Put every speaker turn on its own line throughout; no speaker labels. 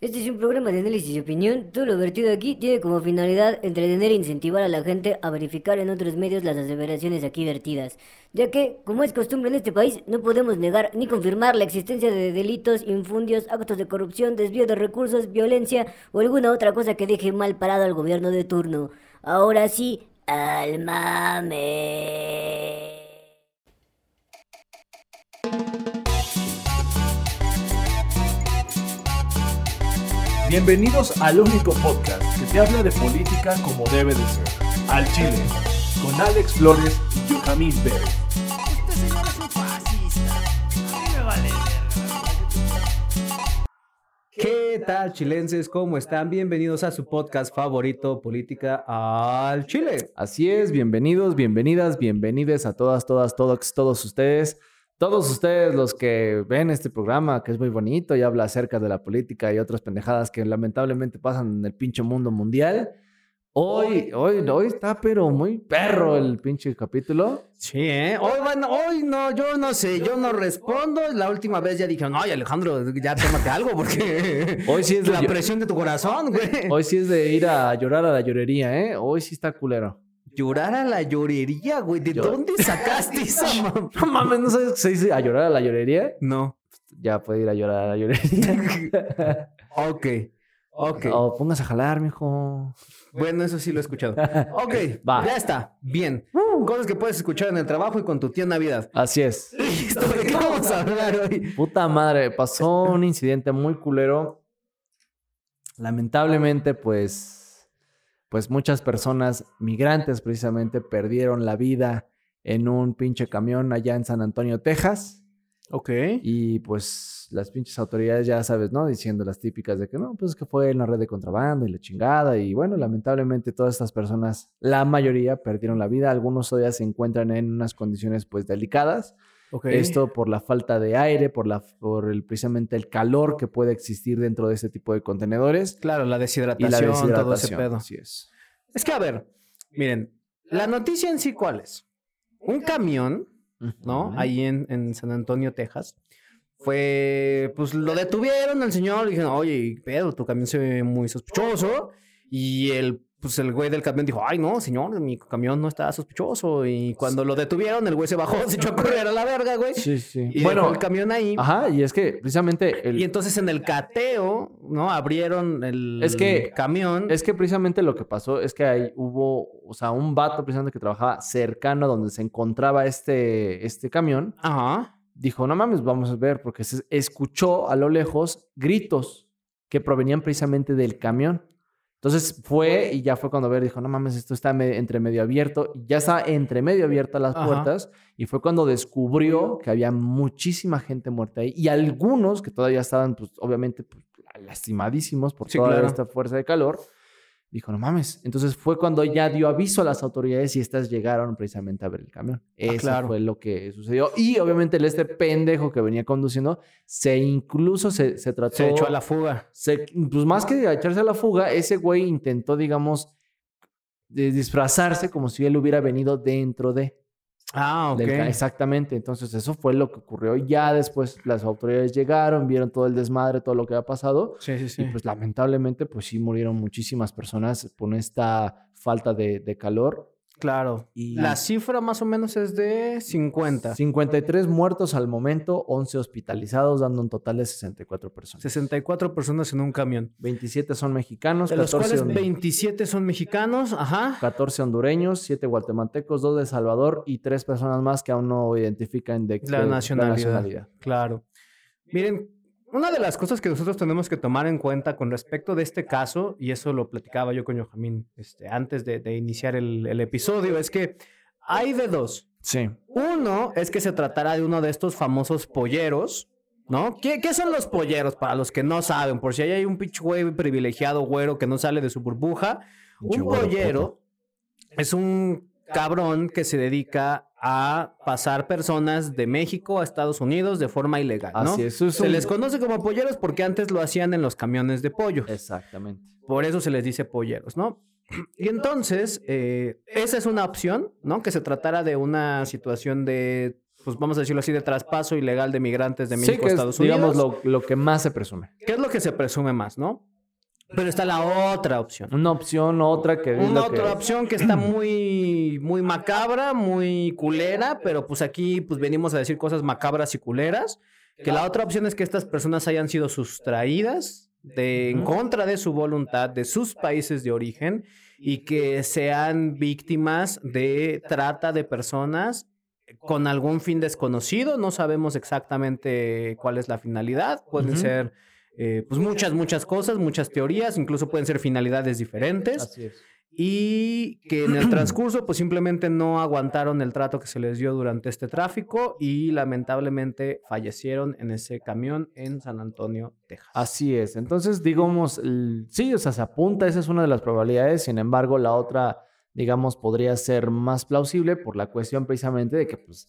Este es un programa de análisis y opinión. Todo lo vertido aquí tiene como finalidad entretener e incentivar a la gente a verificar en otros medios las aseveraciones aquí vertidas, ya que, como es costumbre en este país, no podemos negar ni confirmar la existencia de delitos, infundios, actos de corrupción, desvío de recursos, violencia o alguna otra cosa que deje mal parado al gobierno de turno. Ahora sí, al mame.
Bienvenidos al único podcast que te habla de política como debe de ser. Al Chile, con Alex Flores y Joaquín Pérez.
Este señor es un fascista. A mí me vale verga.
¿Qué tal, chilenses? ¿Cómo están? Bienvenidos a su podcast favorito, Política al Chile.
Así es, bienvenidos, bienvenidas, bienvenides a todas, todas, todos, todos ustedes. Todos ustedes los que ven este programa, que es muy bonito y habla acerca de la política y otras pendejadas que lamentablemente pasan en el pinche mundo mundial. Hoy, hoy, hoy está pero muy perro el pinche capítulo.
Sí, ¿eh? Hoy, bueno, hoy no, yo no sé, yo no respondo. La última vez ya dijeron, ay, Alejandro, ya tómate algo porque
Hoy sí es de
la presión de tu corazón, güey.
Hoy sí es de ir a llorar a la llorería, ¿eh? Hoy sí está culero.
Llorar a la llorería, güey. ¿De dónde sacaste esa mam-
No mames, ¿no sabes que se dice a llorar a la llorería?
No.
Ya puede ir a llorar a la llorería.
Ok. Ok.
O póngase a jalar, mijo.
Bueno, eso sí lo he escuchado. Ok,
Va.
ya está. Bien. Cosas que puedes escuchar en el trabajo y con tu tía en Navidad.
Así es.
Listo, ¿de qué vamos a hablar hoy?
Puta madre, pasó un incidente muy culero. Lamentablemente, pues, pues muchas personas migrantes precisamente perdieron la vida en un pinche camión allá en San Antonio, Texas.
Ok.
Y pues las pinches autoridades ya sabes, ¿no? Diciendo las típicas de que no, pues es que fue en la red de contrabando y la chingada. Y bueno, lamentablemente todas estas personas, la mayoría perdieron la vida. Algunos todavía se encuentran en unas condiciones pues delicadas. Esto por la falta de aire, por, la, por el, precisamente el calor que puede existir dentro de este tipo de contenedores.
Claro, la
Y
deshidratación,
la
todo ese
deshidratación.
pedo.
Así es.
Es que, a ver, miren, la noticia en sí, ¿cuál es? Un camión, ¿no? Ahí en, en San Antonio, Texas. Fue, pues lo detuvieron al señor y dijeron, oye, pedo, tu camión se ve muy sospechoso. Y el, pues el güey del camión dijo, ay, no, señor, mi camión no está sospechoso. Y cuando lo detuvieron, el güey se bajó, se echó a correr a la verga, güey.
Sí, sí.
Y
bueno,
dejó el camión ahí.
ajá, y es que precisamente el,
Y entonces en el cateo, ¿no? Abrieron el
Es que-
camión.
Es que precisamente lo que pasó es que ahí hubo, o sea, un vato precisamente que trabajaba cercano a donde se encontraba este, este camión,
Ajá.
dijo, no mames, vamos a ver, porque se escuchó a lo lejos gritos que provenían precisamente del camión. Entonces fue y ya fue cuando ver, dijo, no mames, esto está me- entre medio abierto, y ya está entre medio abiertas las
Ajá.
puertas, y fue cuando descubrió que había muchísima gente muerta ahí, y algunos que todavía estaban, pues obviamente, pues, lastimadísimos por
Sí,
toda
claro.
esta fuerza de calor. Dijo, no mames. Entonces fue cuando ya dio aviso a las autoridades y estas llegaron precisamente a ver el camión. Eso
Ah, claro.
fue lo que sucedió. Y obviamente el este pendejo que venía conduciendo, se incluso se, se trató...
Se echó a la fuga.
se- pues más que echarse a la fuga, ese güey intentó, digamos, de disfrazarse como si él hubiera venido dentro de...
Ah, ok.
del exactamente. Entonces eso fue lo que ocurrió. Ya después las autoridades llegaron, vieron todo el desmadre, todo lo que había pasado.
Sí, sí, sí.
Y pues lamentablemente, pues sí murieron muchísimas personas por esta falta de, de calor.
Claro.
Y
La cifra más o menos es de 50.
53 muertos al momento, 11 hospitalizados, dando un total de 64 personas.
64 personas en un camión.
27 son mexicanos,
De los
14,
cuales
hon-
27 son mexicanos. Ajá.
14 hondureños, 7 guatemaltecos, 2 de Salvador y 3 personas más que aún no identifican de
La nacionalidad.
nacionalidad.
Claro. Miren, una de las cosas que nosotros tenemos que tomar en cuenta con respecto de este caso, y eso lo platicaba yo con Joaquín este, antes de, de iniciar el, el episodio, es que hay de dos.
Sí.
Uno es que se tratara de uno de estos famosos polleros, ¿no? ¿Qué, qué son los polleros para los que no saben? Por si hay un pinche güey privilegiado güero que no sale de su burbuja. Un pollero es un cabrón que se dedica a pasar personas de México a Estados Unidos de forma ilegal, ¿no?
Así es. eso es
Se
un-
les conoce como polleros porque antes lo hacían en los camiones de pollo.
Exactamente.
Por eso se les dice polleros, ¿no? Y entonces, eh, esa es una opción, ¿no? Que se tratara de una situación de pues vamos a decirlo así, de traspaso ilegal de migrantes de
Sí,
México
que
a
es,
Estados Unidos.
digamos, lo, lo que más se presume.
¿Qué es lo que se presume más, no? Pero está la otra opción.
Una opción, otra que...
Una
que-
otra opción que está muy, muy macabra, muy culera, pero pues aquí pues venimos a decir cosas macabras y culeras. Que la otra opción es que estas personas hayan sido sustraídas de, en contra de su voluntad de sus países de origen y que sean víctimas de trata de personas con algún fin desconocido. No sabemos exactamente cuál es la finalidad. Pueden ser eh, pues muchas, muchas cosas, muchas teorías, incluso pueden ser finalidades diferentes
Así es.
y que en el transcurso pues simplemente no aguantaron el trato que se les dio durante este tráfico y lamentablemente fallecieron en ese camión en San Antonio, Texas.
Así es. Entonces, digamos, sí, o sea, se apunta, esa es una de las probabilidades. Sin embargo, la otra, digamos, podría ser más plausible por la cuestión precisamente de que, pues,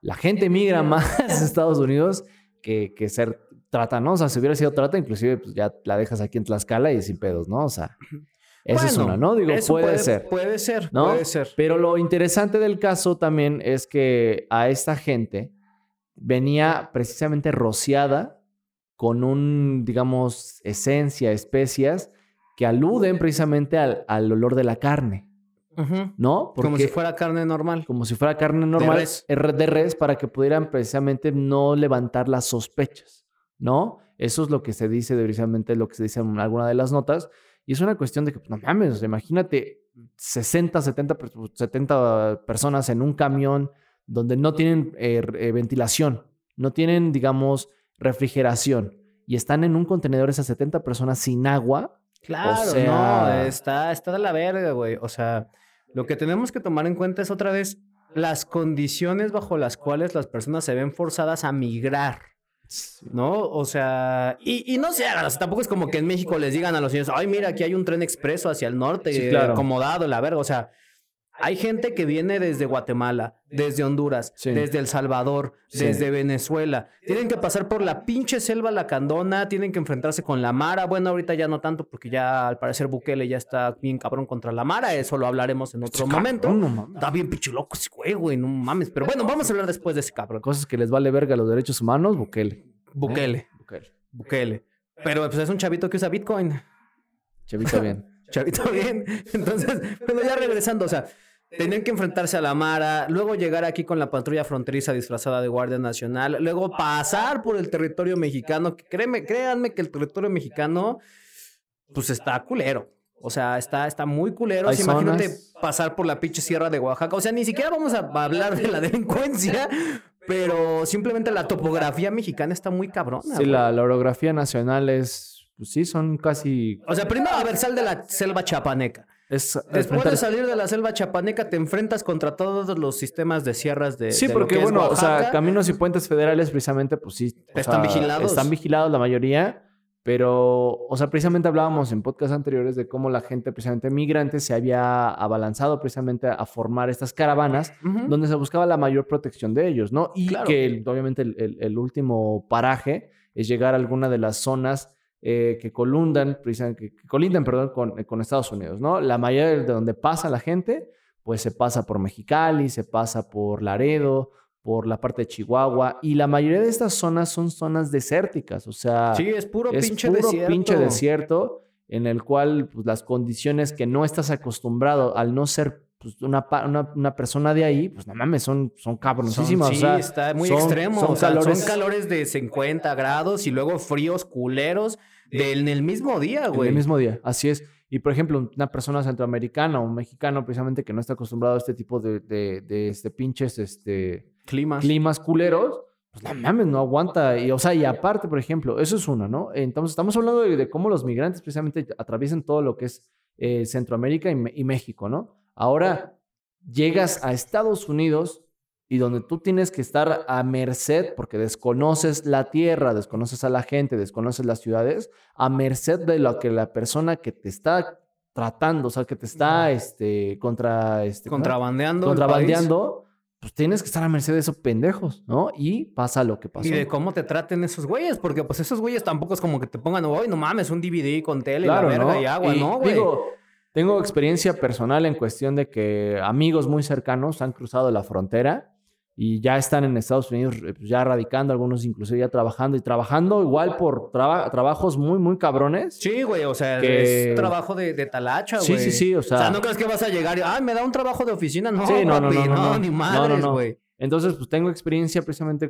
la gente migra más a Estados Unidos que, que ser trata, ¿no? O sea, si hubiera sido trata, inclusive, pues ya la dejas aquí en Tlaxcala y sin pedos, ¿no? O sea, esa es una, ¿no? Digo, puede, ser.
Puede ser,
¿no?
puede ser.
Pero lo interesante del caso también es que a esta gente venía precisamente rociada con un, digamos, esencia, especias que aluden precisamente al, al olor de la carne. ¿no?
Como si fuera carne normal.
como si fuera carne normal
res.
eh, de res para que pudieran precisamente no levantar las sospechas, ¿no? Eso es lo que se dice, precisamente lo que se dice en alguna de las notas. Y es una cuestión de que, pues, no mames, imagínate 60, 70, per- 70 personas en un camión donde no tienen eh, eh, ventilación, no tienen, digamos, refrigeración y están en un contenedor esas 70 personas sin agua.
Claro,
O sea-
no, está, está de la verga, güey. O sea, lo que tenemos que tomar en cuenta es otra vez las condiciones bajo las cuales las personas se ven forzadas a migrar. ¿No? O sea, y, y no se hagan, o sea, tampoco es como que en México les digan a los niños, ay, mira, aquí hay un tren expreso hacia el norte,
Sí, claro.
acomodado, la verga. O sea, hay gente que viene desde Guatemala, desde Honduras,
Sí.
desde El Salvador,
Sí.
desde Venezuela. Tienen que pasar por la pinche selva lacandona, tienen que enfrentarse con la Mara. Bueno, ahorita ya no tanto, porque ya al parecer Bukele ya está bien cabrón contra la Mara. Eso lo hablaremos en otro momento.
Cabrón, no mames.
Está bien pinche loco ese güey, güey, no mames. Pero bueno, vamos a hablar después de ese cabrón.
Cosas que les vale verga a los derechos humanos, Bukele.
Bukele,
Bukele.
Bukele. Pero pues es un chavito que usa Bitcoin.
Chavito bien.
Chavito bien. Entonces, bueno, ya regresando, o sea, tenían que enfrentarse a la Mara, luego llegar aquí con la patrulla fronteriza disfrazada de Guardia Nacional, luego pasar por el territorio mexicano, que créeme, créanme que el territorio mexicano, pues está culero. O sea, está, está muy culero.
Hay
O sea, imagínate pasar por la pinche sierra de Oaxaca. O sea, ni siquiera vamos a hablar de la delincuencia, pero simplemente la topografía mexicana está muy cabrona.
Sí, la, la orografía nacional es. Pues sí, son casi.
O sea, primero, a ver, sal de la selva chapaneca.
Es,
Después de salir de la selva chapaneca, te enfrentas contra todos los sistemas de sierras de.
Sí,
de
porque bueno, o sea, caminos y puentes federales precisamente, pues sí.
Están
sea,
vigilados.
Están vigilados la mayoría, pero, o sea, precisamente hablábamos en podcasts anteriores de cómo la gente, precisamente migrante, se había abalanzado precisamente a formar estas caravanas donde se buscaba la mayor protección de ellos, ¿no? Y
Claro.
que el- obviamente el, el- el último paraje es llegar a alguna de las zonas eh, que colundan, que, que colindan, perdón, con, con Estados Unidos, ¿no? La mayoría de donde pasa la gente, pues se pasa por Mexicali, se pasa por Laredo, por la parte de Chihuahua, y la mayoría de estas zonas son zonas desérticas, o sea,
Sí, es puro
es
pinche
puro
desierto.
pinche desierto en el cual pues, las condiciones que no estás acostumbrado al no ser pues, una, una, una persona de ahí, pues no mames, son, son
Son-
cabroncísimas.
sí,
o sea,
está muy
son-
extremo.
Son
o sea,
calores,
son calores de 50 grados y luego fríos culeros en el mismo día,
en
güey.
el mismo día, así es. Y por ejemplo, una persona centroamericana o un mexicano precisamente que no está acostumbrado a este tipo de, de, de, este, pinches este,
Climas.
climas culeros, pues no mames, no aguanta. Y, o sea, y aparte, por ejemplo, eso es una, ¿no? Entonces, estamos hablando de, de cómo los migrantes precisamente atraviesan todo lo que es eh, Centroamérica y, y México, ¿no? Ahora, llegas a Estados Unidos y donde tú tienes que estar a merced, porque desconoces la tierra, desconoces a la gente, desconoces las ciudades, a merced de lo que la persona que te está tratando, o sea, que te está este, contra... Este.
Contrabandeando.
contrabandeando, pues tienes que estar a merced de esos pendejos, ¿no? Y pasa lo que
país.
pasó.
Y de cómo te traten esos güeyes, porque pues esos güeyes tampoco es como que te pongan, oye, no mames, un DVD con tele
Claro,
y la verga
¿no?
y agua,
Y
¿no, güey?
Digo, tengo experiencia personal en cuestión de que amigos muy cercanos han cruzado la frontera y ya están en Estados Unidos eh, pues, ya radicando, algunos inclusive ya trabajando y trabajando igual por traba- trabajos muy, muy cabrones.
Sí, güey, o sea,
Que-
es trabajo de, de talacha,
Sí,
güey.
sí, sí, o sea-
no crees que vas a llegar y, ah, me da un trabajo de oficina. No,
Sí, no, no,
papi,
no, no, no.
ni madres, güey.
Entonces, pues tengo experiencia precisamente,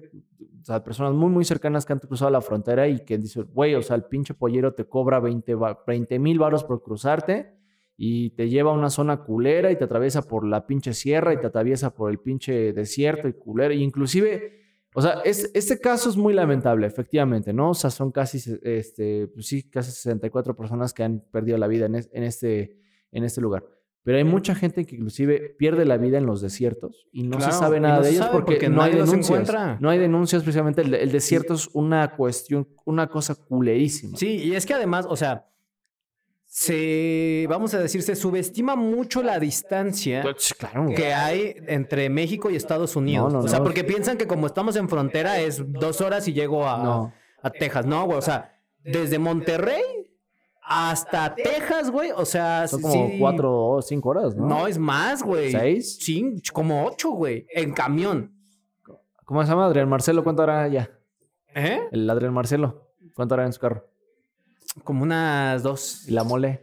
o sea, personas muy, muy cercanas que han cruzado la frontera y que dicen, güey, o sea, el pinche pollero te cobra 20 mil varos por cruzarte y te lleva a una zona culera y te atraviesa por la pinche sierra y te atraviesa por el pinche desierto y culera. Y inclusive, o sea, es, este caso es muy lamentable, efectivamente, ¿no? O sea, son casi, este, pues sí, casi 64 personas que han perdido la vida en, es- en este, en este lugar. Pero hay mucha gente que inclusive pierde la vida en los desiertos y no
Claro,
se sabe nada
no
de ellos porque,
porque
no hay denuncias.
encuentra.
No hay denuncias precisamente. El, el desierto es una cuestión, una cosa culerísima.
Sí, y es que además, o sea, se, vamos a decir, se subestima mucho la distancia
claro.
que hay entre México y Estados Unidos.
No, no,
o sea,
no.
porque piensan que como estamos en frontera es dos horas y llego a,
No.
a Texas. No, güey, o sea, desde Monterrey hasta Texas, güey, o sea,
Son
sí-
como
sí-
cuatro o cinco horas, ¿no?
No, es más, güey.
¿Seis?
Sí, como ocho, güey, en camión.
¿Cómo se llama? Adrián Marcelo, ¿cuánto hará ya?
¿Eh?
El Adrián Marcelo, ¿cuánto hará en su carro?
Como unas dos.
Y la mole.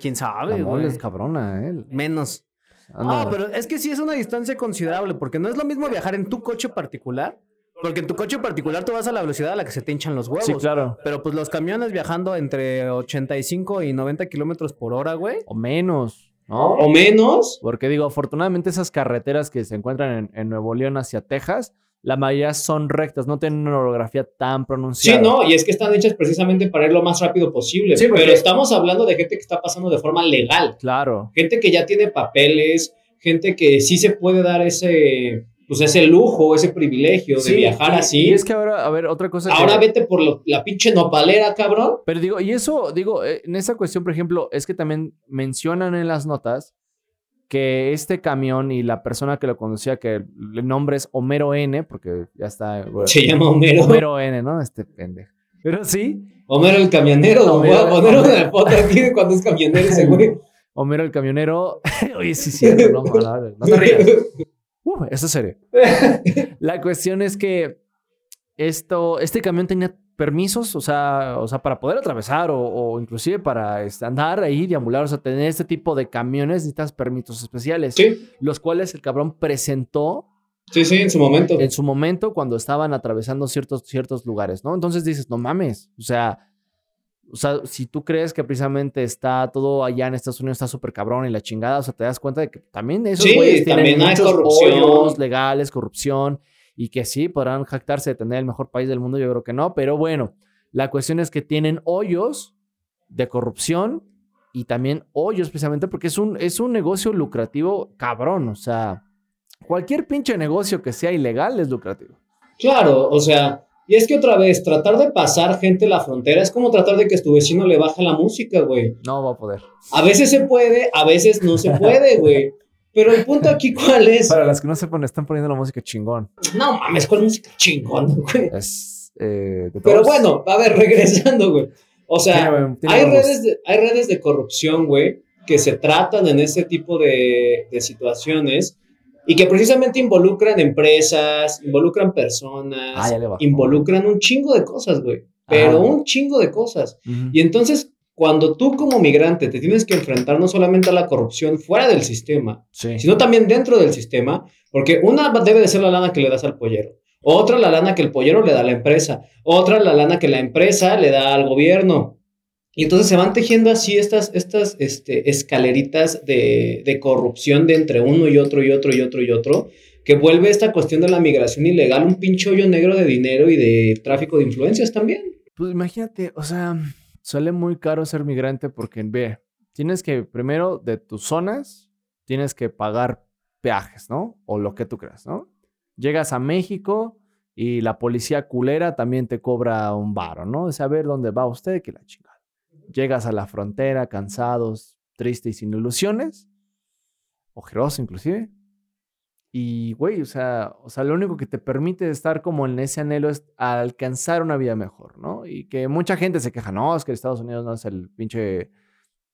¿Quién
La
sabe,
mole
güey?
es cabrona, ¿eh?
Menos.
Anda.
Ah, pero es que sí es una distancia considerable, porque no es lo mismo viajar en tu coche particular, porque en tu coche particular tú vas a la velocidad a la que se te hinchan los huevos.
Sí, claro.
Pero pues los camiones viajando entre 85 y 90 kilómetros por hora, güey.
O menos, ¿no?
O menos.
Porque digo, afortunadamente esas carreteras que se encuentran en, en Nuevo León hacia Texas, la mayoría son rectas, no tienen una orografía tan pronunciada.
Sí, no, y es que están hechas precisamente para ir lo más rápido posible.
Sí, porque-
Pero estamos hablando de gente que está pasando de forma legal.
Claro.
Gente que ya tiene papeles, gente que sí se puede dar ese, pues ese lujo, ese privilegio de viajar
y-
así.
Y es que ahora, a ver, otra cosa que...
Ahora vete por lo- la pinche nopalera, cabrón.
Pero digo, y eso, digo, eh, en esa cuestión, por ejemplo, es que también mencionan en las notas que este camión y la persona que lo conducía, que el nombre es Homero N, porque ya está... bueno,
Se llama Homero.
Homero N, ¿no? Este pendejo. Pero sí,
Homero el camionero. Lo voy a
Homero-
poner una foto aquí de cuando es camionero ese güey.
Homero el camionero. Oye, sí, sí, no, no, no, no te rías. Uh, eso es serio. La cuestión es que esto, este camión tenía permisos, o sea, o sea para poder atravesar o, o inclusive para este, andar ahí, deambular, o sea, tener este tipo de camiones necesitas permisos especiales,
Sí,
los cuales el cabrón presentó
sí, sí, en su momento.
en su momento cuando estaban atravesando ciertos, ciertos lugares, ¿no? Entonces dices, no mames, o sea, o sea, si tú crees que precisamente está todo allá en Estados Unidos está súper cabrón y la chingada, o sea, te das cuenta de que también esos
Sí,
güeyes tienen
también hay
muchos
corrupción.
legales, corrupción, y que sí, podrán jactarse de tener el mejor país del mundo, yo creo que no, pero bueno, la cuestión es que tienen hoyos de corrupción y también hoyos precisamente porque es un, es un negocio lucrativo cabrón, o sea, cualquier pinche negocio que sea ilegal es lucrativo.
Claro, o sea, y es que otra vez, tratar de pasar gente la frontera es como tratar de que tu vecino le baje la música, güey.
No va a poder.
A veces se puede, a veces no se puede, güey. Pero el punto aquí, ¿cuál es?
Para las que no sepan, están poniendo la música chingón.
No mames, ¿cuál música chingona, güey?
Es. Eh, de
Pero bueno, a ver, regresando, güey. O sea,
Tiene- tiene
hay
gusto.
redes, de, hay redes de corrupción, güey, que se tratan en este tipo de, de situaciones y que precisamente involucran empresas, involucran personas,
Ah,
involucran un chingo de cosas, güey. Pero
Ajá.
un chingo de cosas.
Ujú.
Y entonces, cuando tú como migrante te tienes que enfrentar no solamente a la corrupción fuera del sistema,
Sí.
sino también dentro del sistema, porque una debe de ser la lana que le das al pollero, otra la lana que el pollero le da a la empresa, otra la lana que la empresa le da al gobierno. Y entonces se van tejiendo así estas, estas este, escaleritas de, de corrupción de entre uno y otro y otro y otro y otro, que vuelve esta cuestión de la migración ilegal un pinche hoyo negro de dinero y de tráfico de influencias también.
Pues imagínate, o sea, sale muy caro ser migrante porque, ve, tienes que, primero, de tus zonas, tienes que pagar peajes, ¿no? O lo que tú creas, ¿no? Llegas a México y la policía culera también te cobra un varo, ¿no? De saber dónde va usted, que la chingada. Llegas a la frontera cansados, tristes y sin ilusiones, ojeroso inclusive. Y, güey, o sea, o sea, lo único que te permite estar como en ese anhelo es alcanzar una vida mejor, ¿no? Y que mucha gente se queja, no, es que Estados Unidos no es el pinche...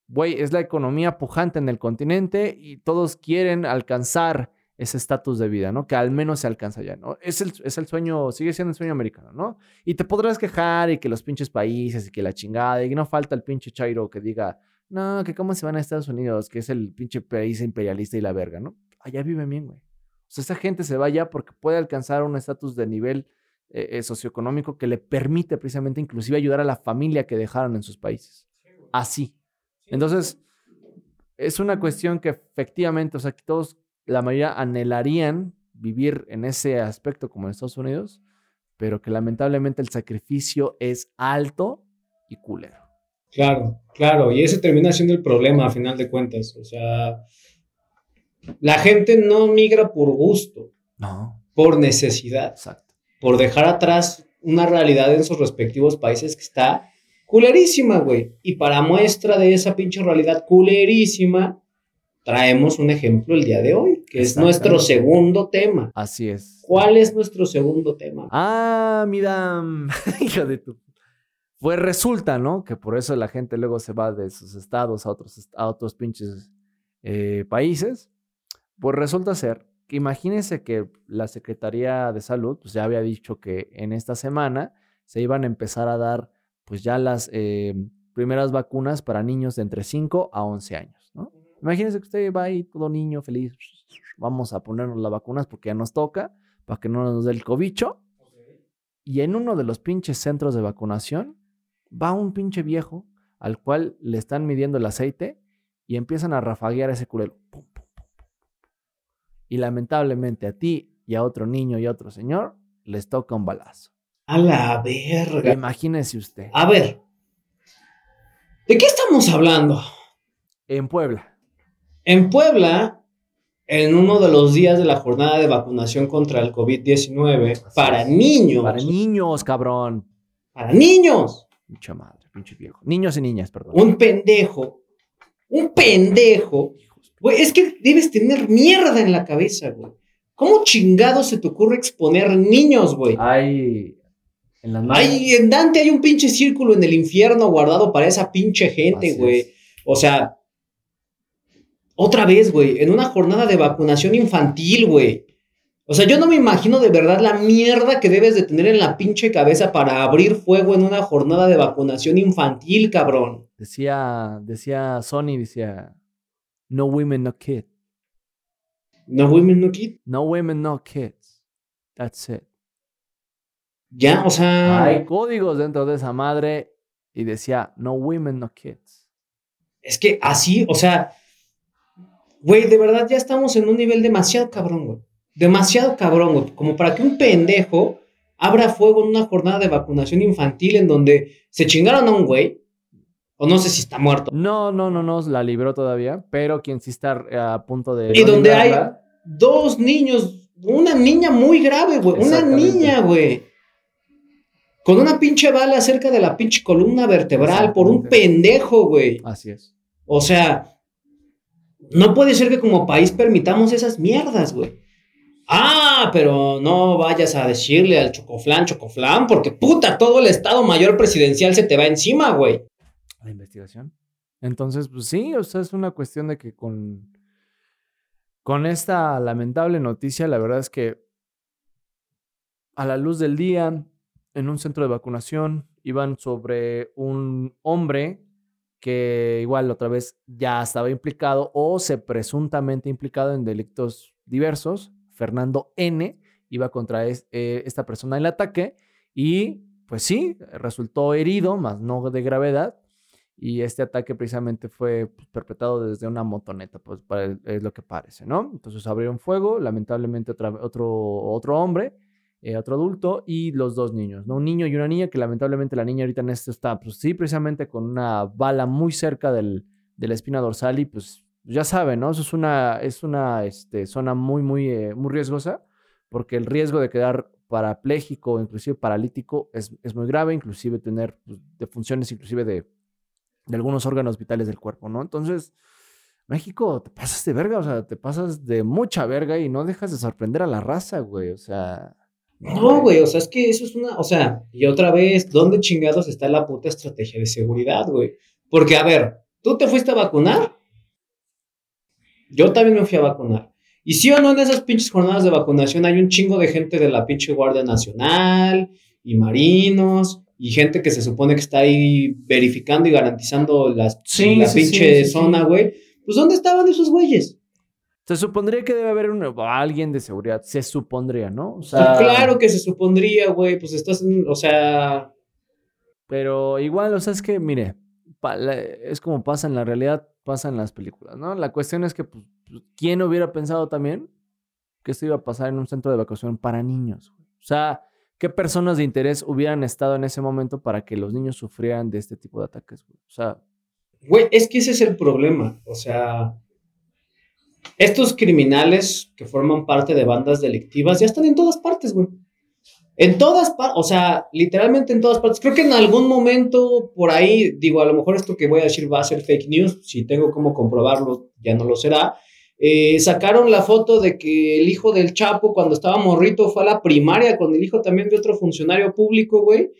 Güey, es la economía pujante en el continente y todos quieren alcanzar ese estatus de vida, ¿no? Que al menos se alcanza ya, ¿no? Es el, es el sueño, sigue siendo el sueño americano, ¿no? Y te podrás quejar y que los pinches países y que la chingada y no falta el pinche chairo que diga, no, que cómo se van a Estados Unidos, que es el pinche país imperialista y la verga, ¿no? Allá viven bien, güey. O sea, esa gente se va allá porque puede alcanzar un estatus de nivel eh, eh, socioeconómico que le permite precisamente inclusive ayudar a la familia que dejaron en sus países. Así. Entonces, es una cuestión que efectivamente, o sea, que todos, la mayoría anhelarían vivir en ese aspecto como en Estados Unidos, pero que lamentablemente el sacrificio es alto y culero.
Claro, claro, y ese termina siendo el problema a final de cuentas. O sea, la gente no migra por gusto,
No,
por necesidad,
exacto.
por dejar atrás una realidad en sus respectivos países que está culerísima, güey. Y para muestra de esa pinche realidad culerísima, traemos un ejemplo el día de hoy, que es nuestro segundo tema.
Así es.
¿Cuál es nuestro segundo tema?
Ah, mira, hija de tu. Pues resulta, ¿no? Que por eso la gente luego se va de sus estados a otros, a otros pinches eh, países. Pues resulta ser que imagínense que la Secretaría de Salud pues ya había dicho que en esta semana se iban a empezar a dar pues ya las eh, primeras vacunas para niños de entre 5 a 11 años, ¿no? Imagínense que usted va ahí todo niño feliz, vamos a ponernos las vacunas porque ya nos toca, para que no nos dé el cobicho. Y en uno de los pinches centros de vacunación va un pinche viejo al cual le están midiendo el aceite y empiezan a rafaguear ese culero. Pum. Y lamentablemente a ti y a otro niño y a otro señor les toca un balazo.
A la verga.
Imagínese usted.
A ver, ¿de qué estamos hablando?
En Puebla.
En Puebla, en uno de los días de la jornada de vacunación contra el COVID-19 para niños,
Para niños, cabrón.
para niños,
Mucha madre, pinche viejo. Niños y niñas, perdón.
un pendejo, un pendejo, güey, es que debes tener mierda en la cabeza, güey. ¿Cómo chingado se te ocurre exponer niños, güey?
Hay en las
Hay, en Dante hay un pinche círculo en el infierno guardado para esa pinche gente,
Así
güey.
es.
O sea, otra vez, güey, en una jornada de vacunación infantil, güey. O sea, yo no me imagino de verdad la mierda que debes de tener en la pinche cabeza para abrir fuego en una jornada de vacunación infantil, cabrón.
Decía, decía Sony, decía, no women, no kids.
No, women, no kid.
No women, no kids. That's it.
Ya, o sea,
Hay códigos dentro de esa madre y decía, no women, no kids.
es que así, o sea, güey, de verdad ya estamos en un nivel demasiado cabrón, güey. Demasiado cabrón, güey. Como para que un pendejo abra fuego en una jornada de vacunación infantil en donde se chingaron a un güey. O no sé si está muerto.
No, no, no, no, la libró todavía, pero quien sí está eh, a punto de...
Y donde hay dos niños, una niña muy grave, güey. Una niña, güey. Con una pinche bala cerca de la pinche columna vertebral por un pendejo, güey.
Así es.
O sea, no puede ser que como país permitamos esas mierdas, güey. Ah, pero no vayas a decirle al chocoflán, chocoflán, porque puta, todo el Estado Mayor Presidencial se te va encima, güey.
La investigación. Entonces, pues sí, o sea, es una cuestión de que con, con esta lamentable noticia, la verdad es que a la luz del día, en un centro de vacunación, iban sobre un hombre que igual otra vez ya estaba implicado o se presuntamente implicado en delitos diversos. Fernando N. iba contra eh, esta persona el ataque y pues sí, resultó herido, más no de gravedad. Y este ataque precisamente fue pues, perpetrado desde una motoneta, pues para- es lo que parece, ¿no? Entonces abrieron fuego, lamentablemente otra- otro, otro hombre, eh, otro adulto y los dos niños, ¿no? Un niño y una niña, que lamentablemente la niña ahorita en esto está, pues sí, precisamente con una bala muy cerca del, de la espina dorsal y pues ya saben, ¿no? Eso es una, es una este, zona muy, muy, eh, muy riesgosa porque el riesgo de quedar parapléjico inclusive paralítico es, es muy grave, inclusive tener pues, defunciones inclusive de, de algunos órganos vitales del cuerpo, ¿no? Entonces, México, te pasas de verga, o sea, te pasas de mucha verga y no dejas de sorprender a la raza, güey, o sea...
No, güey, o sea, es que eso es una, o sea, y otra vez, ¿dónde chingados está la puta estrategia de seguridad, güey? Porque, a ver, ¿tú te fuiste a vacunar? Yo también me fui a vacunar. Y sí o no, en esas pinches jornadas de vacunación hay un chingo de gente de la pinche Guardia Nacional y marinos y gente que se supone que está ahí verificando y garantizando las,
Sí,
la
sí,
pinche
sí, sí,
zona,
sí.
güey. Pues ¿dónde estaban esos güeyes?
Se supondría que debe haber un, alguien de seguridad. Se supondría, ¿no? O
Pues
sea,
claro que se supondría, güey, pues estás en, o sea,
Pero igual, o sea, es que, mire, pa- la- es como pasa en la realidad, pasa en las películas, ¿no? La cuestión es que, pues, pues, ¿quién hubiera pensado también que esto iba a pasar en un centro de vacación para niños? güey? O sea, ¿qué personas de interés hubieran estado en ese momento para que los niños sufrieran de este tipo de ataques? O sea,
Güey, es que ese es el problema. O sea, estos criminales que forman parte de bandas delictivas ya están en todas partes, güey. En todas partes, o sea, literalmente en todas partes. Creo que en algún momento por ahí, digo, a lo mejor esto que voy a decir va a ser fake news. Si tengo cómo comprobarlo, ya no lo será. Eh, sacaron la foto de que el hijo del Chapo, cuando estaba morrito, fue a la primaria con el hijo también de otro funcionario público, güey.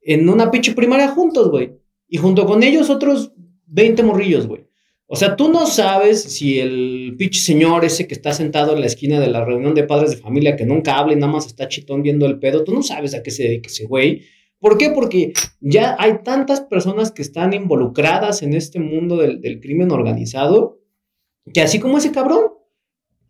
En una pinche primaria juntos, güey. Y junto con ellos otros 20 morrillos, güey. O sea, tú no sabes si el pinche señor ese que está sentado en la esquina de la reunión de padres de familia que nunca habla y nada más está chitón viendo el pedo, tú no sabes a qué se dedica ese güey. ¿Por qué? Porque ya hay tantas personas que están involucradas en este mundo del, del crimen organizado que así como ese cabrón.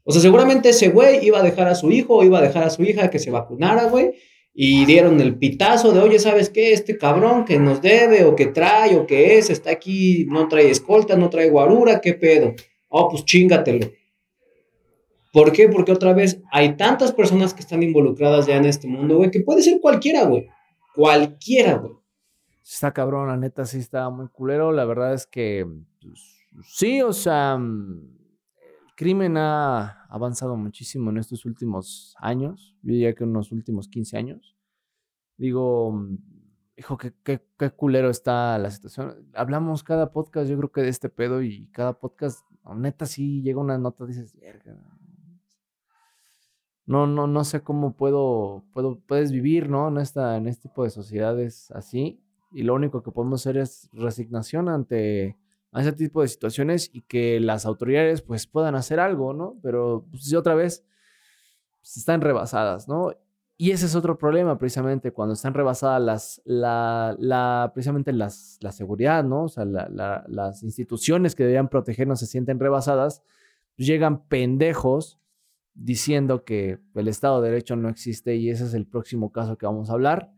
O sea, seguramente ese güey iba a dejar a su hijo iba a dejar a su hija que se vacunara, güey. Y dieron el pitazo de, oye, ¿sabes qué? Este cabrón que nos debe o que trae o que es, está aquí, no trae escolta, no trae guarura, ¿qué pedo? Oh, pues chingatelo. ¿Por qué? Porque otra vez hay tantas personas que están involucradas ya en este mundo, güey, que puede ser cualquiera, güey. Cualquiera, güey.
está cabrón, la neta sí está muy culero. La verdad es que, pues, sí, o sea, mm, el crimen ha avanzado muchísimo en estos últimos años. Yo diría que en los últimos 15 años. Digo, mm, hijo, qué, qué, qué culero está la situación. Hablamos cada podcast, yo creo que de este pedo y cada podcast, neta, sí llega una nota, dices, verga. No, no, no sé cómo puedo, puedo, puedes vivir, ¿no? En esta, en este tipo de sociedades así. Y lo único que podemos hacer es resignación ante a ese tipo de situaciones y que las autoridades pues puedan hacer algo, ¿no? Pero pues, otra vez pues, están rebasadas, ¿no? Y ese es otro problema precisamente cuando están rebasadas las, la, precisamente las, la seguridad, ¿no? O sea, la- la- las instituciones que deberían protegernos se sienten rebasadas, pues, llegan pendejos diciendo que el Estado de Derecho no existe y ese es el próximo caso que vamos a hablar.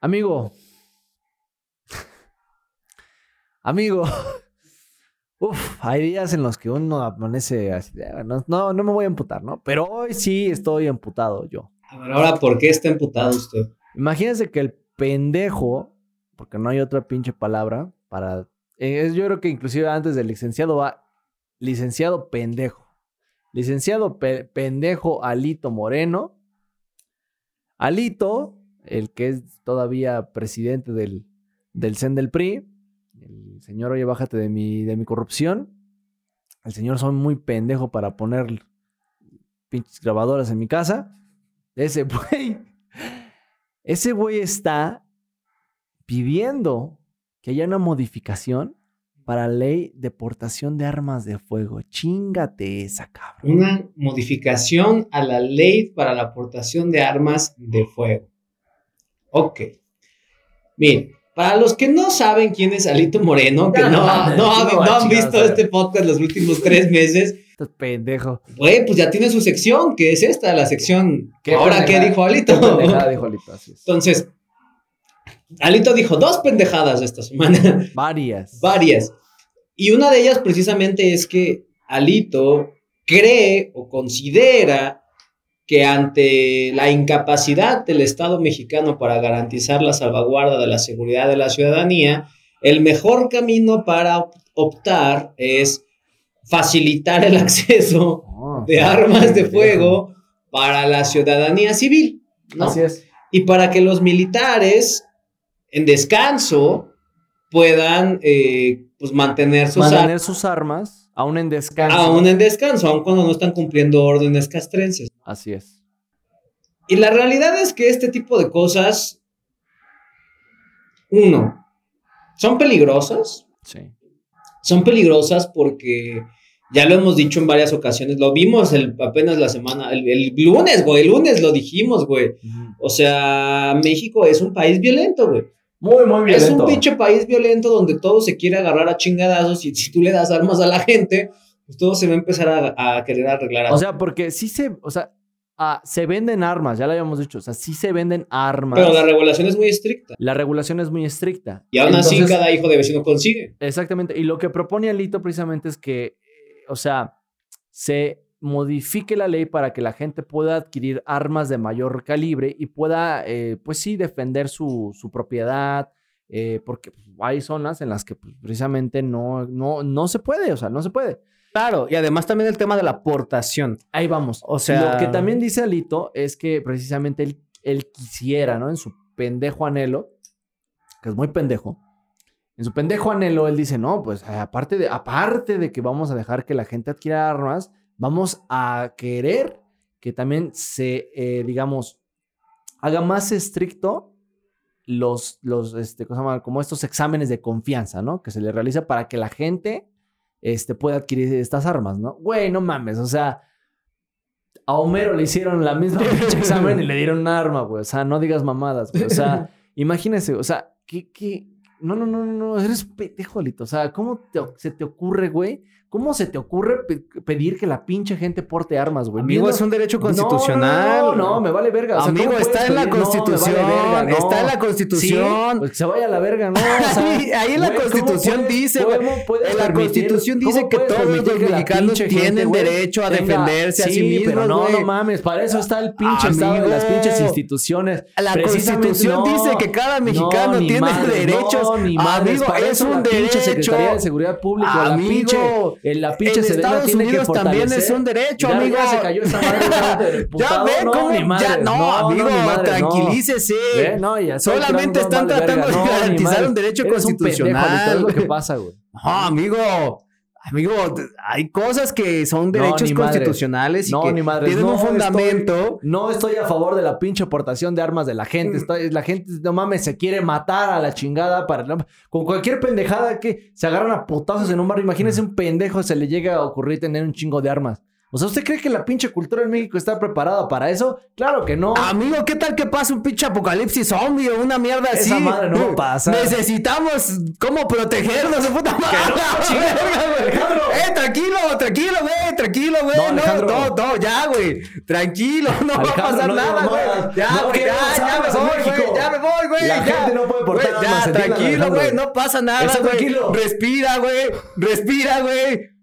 Amigo. Amigo. Uf, hay días en los que uno amanece así, "Ah, no, no, no me voy a emputar, ¿no? Pero hoy sí estoy emputado yo.
A ver, ahora, ¿por qué está emputado usted?
Imagínense que el pendejo, porque no hay otra pinche palabra para... eh, es- yo creo que inclusive antes del licenciado va licenciado pendejo. Licenciado pe- pendejo Alito Moreno. Alito, el que es todavía presidente del, del CEN del PRI. El señor, oye, bájate de mi, de mi corrupción. El señor soy muy pendejo para poner pinches grabadoras en mi casa. Ese güey. Ese güey está pidiendo que haya una modificación para ley de portación de armas de fuego. Chingate esa, cabrón.
Una modificación a la ley para la aportación de armas de fuego. Ok. Bien, para los que no saben quién es Alito Moreno, que no,
no,
no,
no,
han visto este podcast los últimos tres meses,
Este pendejo.
güey, pues ya tiene su sección, que es esta, la sección.
¿Qué
Ahora, ¿qué dijo Alito?
Qué dijo Alito, así es.
Entonces, Alito dijo dos pendejadas esta semana.
Varias.
varias. Y una de ellas precisamente es que Alito cree o considera que ante la incapacidad del Estado mexicano para garantizar la salvaguarda de la seguridad de la ciudadanía, el mejor camino para optar es facilitar el acceso
Oh,
de armas de fuego para la ciudadanía civil, ¿no?
Así es.
y para que los militares en descanso puedan eh, pues mantener sus
Mantener sus armas aún en descanso.
aún en descanso, aun cuando no están cumpliendo órdenes castrenses.
Así es.
Y la realidad es que este tipo de cosas, uno, son peligrosas,
Sí.
son peligrosas porque
Ya lo hemos dicho en varias ocasiones, lo vimos el, apenas la semana, el, el lunes, güey, el lunes lo dijimos, güey. O sea, México es un país violento, güey.
Muy, muy
Es
violento.
un pinche país violento donde todo se quiere agarrar a chingadazos y si tú le das armas a la gente, pues todo se va a empezar a, a querer arreglar.
O sea, porque sí se, o sea, ah, se venden armas, ya lo habíamos dicho, o sea, sí se venden armas.
pero la regulación es muy estricta.
La regulación es muy estricta.
Y aún así cada hijo de vecino consigue.
Exactamente. Y lo que propone Alito precisamente es que, eh, o sea, se modifique la ley para que la gente pueda adquirir armas de mayor calibre y pueda, eh, pues sí, defender su, su propiedad, eh, porque pues, hay zonas en las que pues, precisamente no, no, no se puede, o sea, no se puede.
Claro, y además también el tema de la aportación.
Ahí vamos.
O sea-
Lo que también dice Alito es que precisamente él, él quisiera, ¿no? En su pendejo anhelo, que es muy pendejo, en su pendejo anhelo, él dice, no, pues aparte de, aparte de que vamos a dejar que la gente adquiera armas, vamos a querer que también se, eh, digamos, haga más estricto los, los, este, ¿cómo se llama? Como estos exámenes de confianza, ¿no? Que se le realiza para que la gente, este, pueda adquirir estas armas, ¿no? Güey, no mames, o sea, a Homero le hicieron la misma examen y le dieron un arma, güey. O sea, no digas mamadas, güey. O sea, imagínese, o sea, ¿qué, qué? No, no, no, no, eres pendejo. O sea, ¿cómo te- se te ocurre, güey? ¿Cómo se te ocurre pe- pedir que la pinche gente porte armas, güey?
Amigo, es un derecho
No,
constitucional.
No, no, no, me vale verga. O sea,
Amigo,
¿cómo
está en la
pedir? No, me vale
Constitución,
verga, no.
está en la Constitución.
Pues que se vaya a la verga, ¿no? O sea,
Ahí- ahí en la
güey, ¿cómo
Constitución
puedes-
dice, güey, en la Constitución dice que todos los
que
mexicanos tienen
gente,
derecho a
tenga-
defenderse a sí mismos,
pero no, no mames, para eso está el pinche estado de las
Amigo.
pinches instituciones.
La Constitución
no,
dice que cada mexicano
no,
tiene derechos.
No,
Amigo, es un derecho.
Secretaría de Seguridad Pública,
Amigo,
pinche, la pinche
en Estados
tiene que
Unidos también es un derecho,
Ya-
amigo.
Ya se cayó esa madre de
Ya
diputado,
ve
no,
cómo. ya, no, amigo, tranquilícese.
¿Eh? Ya
Solamente están tratando de garantizar un derecho
Eres un pendejo,
constitucional.
Lo que pasa, güey.
No, amigo. Amigo, hay cosas que son
No,
derechos
madres.
constitucionales y
No,
que
ni
tienen
No
un fundamento.
Estoy, no estoy a favor de la pinche aportación de armas de la
Mm.
gente. Estoy- la gente, no mames, se quiere matar a la chingada para... Con cualquier pendejada que se agarran a putazos en un bar. Imagínense un pendejo se le llega a ocurrir tener un chingo de armas. O sea, ¿usted cree que la pinche cultura en México está preparada para eso? Claro que no.
Amigo, ¿qué tal que pasa un pinche apocalipsis zombie o una mierda así?
Esa madre no va a pasar.
Necesitamos cómo protegernos puta madre.
Alejandro.
Eh, tranquilo, tranquilo, güey, tranquilo, güey.
No,
No,
Alejandro.
no, no, ya, güey. Tranquilo, no va a
Alejandro,
pasar
no
nada, güey. Ya,
No
güey, ya, ya me voy, güey. Ya me voy, güey.
La
ya.
gente no puede portar armas,
Ya, tranquilo,
Alejandro.
güey. No pasa nada, güey. Respira, güey. Respira, güey.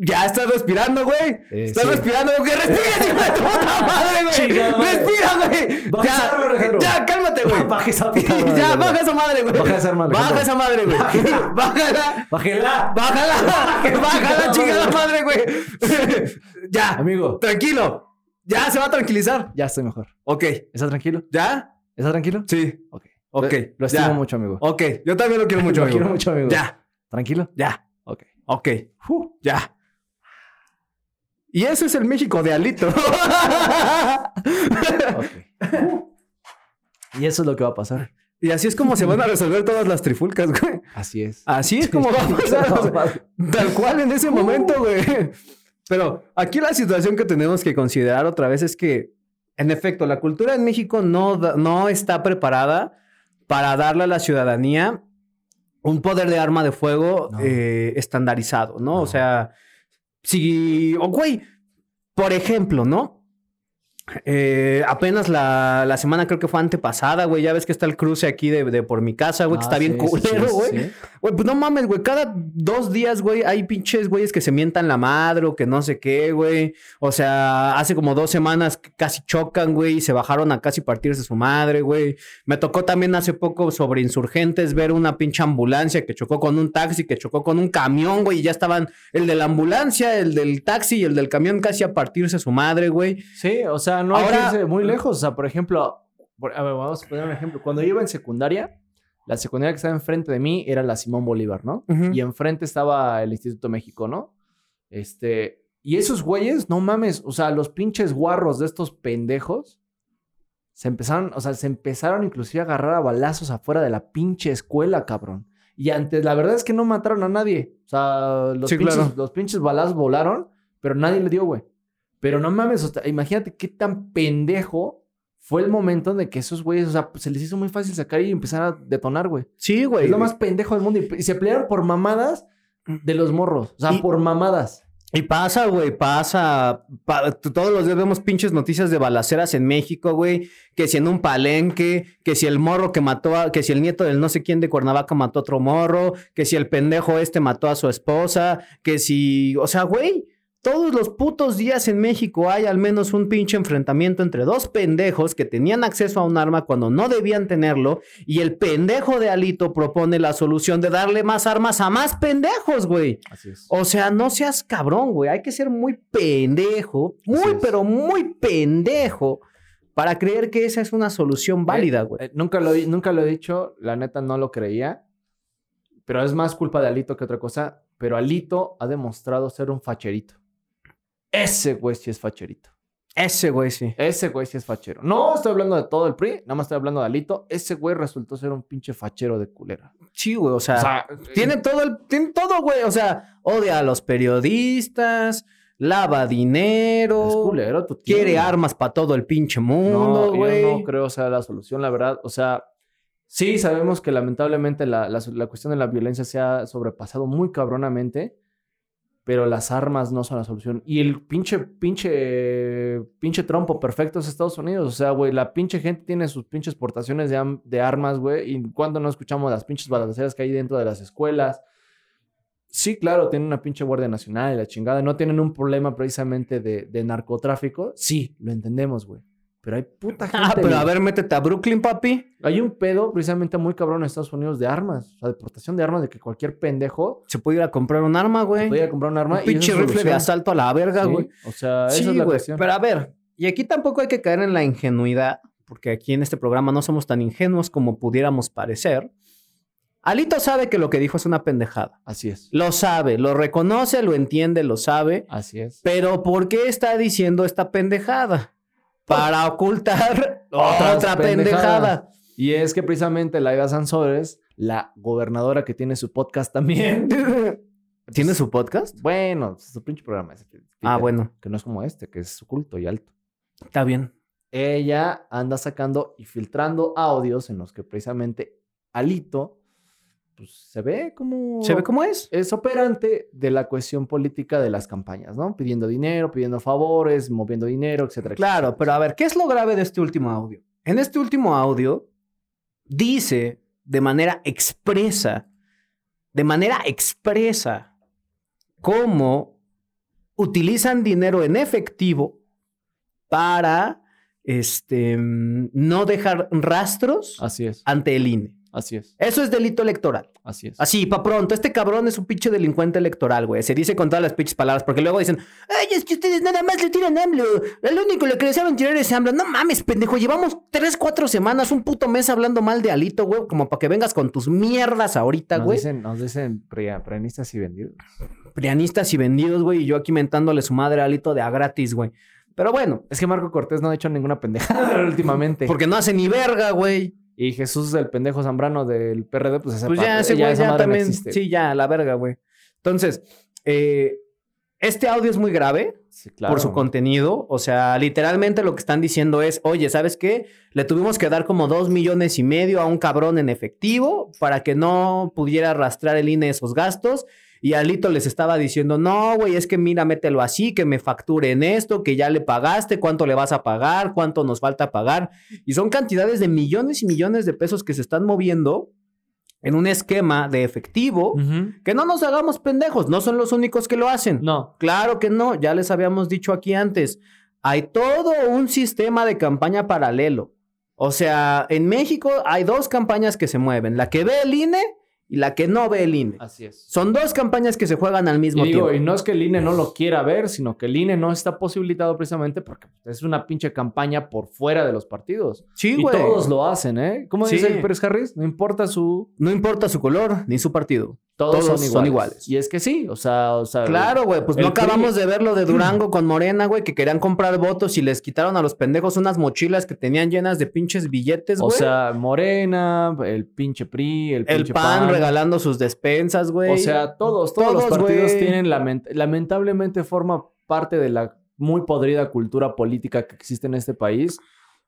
Ya estás respirando, güey.
Eh,
estás
sí.
respirando, güey. Respira, hijo de tu puta madre, güey.
Madre.
Respira, güey.
Alejandro.
Ya, cálmate, güey.
Baja esa puta arma,
Ya, baja esa madre, güey.
Baja esa Alejandro.
Baja esa madre, güey. Bájala.
¡Bájela!
Bájala. Bájala, chingada madre, güey. Ya.
Amigo.
Tranquilo. Ya se va a tranquilizar.
Ya estoy mejor.
Ok.
¿Estás tranquilo?
¿Ya?
¿Estás tranquilo?
Sí.
Ok.
Ok.
Lo, lo estimo
ya.
mucho, amigo.
Ok. Yo también lo quiero mucho,
Lo
amigo.
quiero mucho, amigo.
Ya.
¿Tranquilo?
Ya.
Ok.
Ok. Ya. Y eso es el México de Alito.
Y eso es lo que va a pasar.
y así es como se van a resolver todas las trifulcas, güey.
Así es.
Así es como va a pasar. o sea, Tal cual en ese momento, güey. Pero aquí la situación que tenemos que considerar otra vez es que, en efecto, la cultura en México no, no está preparada para darle a la ciudadanía un poder de arma de fuego
No.
eh, estandarizado, ¿no?
No.
O sea, si, o güey, por ejemplo, ¿no? Eh, apenas la, la semana creo que fue antepasada, güey. Ya ves que está el cruce aquí de, de por mi casa, güey, que
Ah,
está bien
sí,
culero,
sí,
güey.
sí.
Güey, pues no mames, güey. Cada dos días, güey, hay pinches güeyes que se mientan la madre o que no sé qué, güey. O sea, hace como dos semanas casi chocan, güey, y se bajaron a casi partirse su madre, güey. Me tocó también hace poco sobre insurgentes ver una pinche ambulancia que chocó con un taxi, que chocó con un camión, güey, y ya estaban el de la ambulancia, el del taxi y el del camión casi a partirse su madre, güey.
Sí, o sea, no hay
Ahora-
que irse muy lejos. O sea, por ejemplo, por- a ver, vamos a poner un ejemplo. Cuando yo iba en secundaria, la secundaria que estaba enfrente de mí era la Simón Bolívar, ¿no? Y enfrente estaba el Instituto México, ¿no? Este, y esos güeyes, no mames, o sea, los pinches guarros de estos pendejos se empezaron, o sea, se empezaron inclusive a agarrar a balazos afuera de la pinche escuela, cabrón. Y antes, la verdad es que no mataron a nadie. O sea, los,
Sí,
pinches,
claro.
los pinches balazos volaron, pero nadie le dio, güey. Pero no mames, o sea, imagínate qué tan pendejo fue el momento de que esos güeyes, o sea, se les hizo muy fácil sacar y empezar a detonar, güey.
Sí, güey.
Es lo más pendejo del mundo. Y, se pelearon por mamadas de los morros. O sea,
Y-
por mamadas.
Y pasa, güey, pasa. pa- todos los días vemos pinches noticias de balaceras en México, güey. Que si en un palenque, que si el morro que mató a. Que si el nieto del no sé quién de Cuernavaca mató a otro morro, que si el pendejo este mató a su esposa, que si. O sea, güey. Todos los putos días en México hay al menos un pinche enfrentamiento entre dos pendejos que tenían acceso a un arma cuando no debían tenerlo y el pendejo de Alito propone la solución de darle más armas a más pendejos, güey.
Así es.
O sea, no seas cabrón, güey. Hay que ser muy pendejo, muy, pero muy pendejo para creer que esa es una solución válida, güey.
Eh, nunca, lo, nunca lo he dicho, la neta no lo creía. Pero es más culpa de Alito que otra cosa. Pero Alito ha demostrado ser un facherito. Ese güey sí es facherito.
Ese güey sí.
Ese güey sí es fachero. No estoy hablando de todo el PRI, nada más estoy hablando de Alito. Ese güey resultó ser un pinche fachero de culera.
Sí, güey. O sea,
O sea,
tiene todo el, tiene todo, güey. O sea, odia a los periodistas, lava dinero,
es culero, tío.
quiere armas para todo el pinche mundo,
No,
güey.
yo no creo sea la solución, la verdad. O sea, sí sabemos que lamentablemente la, la- la cuestión de la violencia se ha sobrepasado muy cabronamente, pero las armas no son la solución. Y el pinche, pinche, pinche trompo perfecto es Estados Unidos. O sea, güey, la pinche gente tiene sus pinches portaciones de, de armas, güey. Y cuando no escuchamos las pinches balaceras que hay dentro de las escuelas. Sí, claro, tienen una pinche Guardia Nacional y la chingada. No tienen un problema precisamente de, de narcotráfico. Sí, lo entendemos, güey. Pero hay puta gente.
Ah, pero a ver, métete a Brooklyn, papi.
Hay un pedo precisamente muy cabrón en Estados Unidos de armas. O sea, deportación de armas, de que cualquier pendejo
Se puede ir a comprar un arma, güey.
puede ir a comprar un arma
Un
y
pinche rifle de asalto a la verga,
Sí,
güey.
O sea,
Sí,
esa es la
güey,
cuestión.
Pero a ver, y aquí tampoco hay que caer en la ingenuidad, porque aquí en este programa no somos tan ingenuos como pudiéramos parecer. Alito sabe que lo que dijo es una pendejada.
Así es.
Lo sabe, lo reconoce, lo entiende, lo sabe.
Así es.
Pero ¿por qué está diciendo esta pendejada? Para ocultar
Otras
otra pendejada.
Y es que precisamente Laida Sansores, la gobernadora que tiene su podcast también.
¿Tiene su podcast?
Bueno, su pinche programa. ese que-
Ah, bueno,
Que no es como este, que es oculto y alto.
está bien.
ella anda sacando y filtrando audios en los que precisamente Alito pues, se ve como...
¿Se ve cómo es?
Es operante de la cuestión política de las campañas, ¿no? Pidiendo dinero, pidiendo favores, moviendo dinero, etcétera.
Claro,
etcétera.
pero a ver, ¿qué es lo grave de este último audio? En este último audio dice de manera expresa, de manera expresa, cómo utilizan dinero en efectivo para este, mm, no dejar rastros
Así es,
ante el INE.
Así es,
Eso es delito electoral.
así es.
Así, pa' pronto, este cabrón es un pinche delincuente electoral, güey. Se dice con todas las pinches palabras, porque luego dicen, ay, es que ustedes nada más le tiran AMLO. El único lo que le saben tirar es AMLO. No mames, pendejo, llevamos tres, cuatro semanas, un puto mes hablando mal de Alito, güey, como para que vengas con tus mierdas ahorita,
Nos
güey.
dicen, nos dicen pria- prianistas y vendidos.
Prianistas y vendidos, güey, y yo aquí mentándole su madre a Alito de a gratis, güey. Pero bueno,
Es que Marco Cortés no ha hecho ninguna pendejada últimamente.
porque no hace ni verga, güey.
Y Jesús, el pendejo Zambrano del PRD, pues ese
Pues ya, ese güey
esa
ya
no
también.
existe.
sí, ya, la verga, güey. Entonces, eh, este audio es muy grave.
Sí, claro.
por su contenido. O sea, literalmente lo que están diciendo es, oye, ¿sabes qué? Le tuvimos que dar como dos millones y medio a un cabrón en efectivo para que no pudiera arrastrar el INE esos gastos. Y Alito les estaba diciendo, no, güey, es que mira, mételo así, que me facturen esto, que ya le pagaste, cuánto le vas a pagar, cuánto nos falta pagar. Y son cantidades de millones y millones de pesos que se están moviendo en un esquema de efectivo. Que no nos hagamos pendejos, no son los únicos que lo hacen.
No.
Claro que no, ya les habíamos dicho aquí antes. Hay todo un sistema de campaña paralelo. O sea, en México hay dos campañas que se mueven, la que ve el INE y la que no ve el INE.
Así es.
Son dos campañas que se juegan al mismo
Y digo,
tiempo.
y no es que el INE no lo quiera ver, sino que el INE no está posibilitado precisamente porque es una pinche campaña por fuera de los partidos.
Sí,
y
güey.
todos lo hacen, ¿eh? ¿Cómo
Sí.
dice el Pérez Harris? No importa su...
No importa su color ni su partido.
Todos,
Todos
son,
son
iguales. Y es que sí, o sea, o sea
Claro, güey, pues no acabamos
PRI
de ver lo de Durango con Morena, güey, que querían comprar votos y les quitaron a los pendejos unas mochilas que tenían llenas de pinches billetes,
O
güey.
sea, Morena, el pinche PRI, el
el
pinche
PAN, regalando sus despensas, güey.
O sea, todos, todos, los partidos tienen, lament- lamentablemente forma parte de la muy podrida cultura política que existe en este país.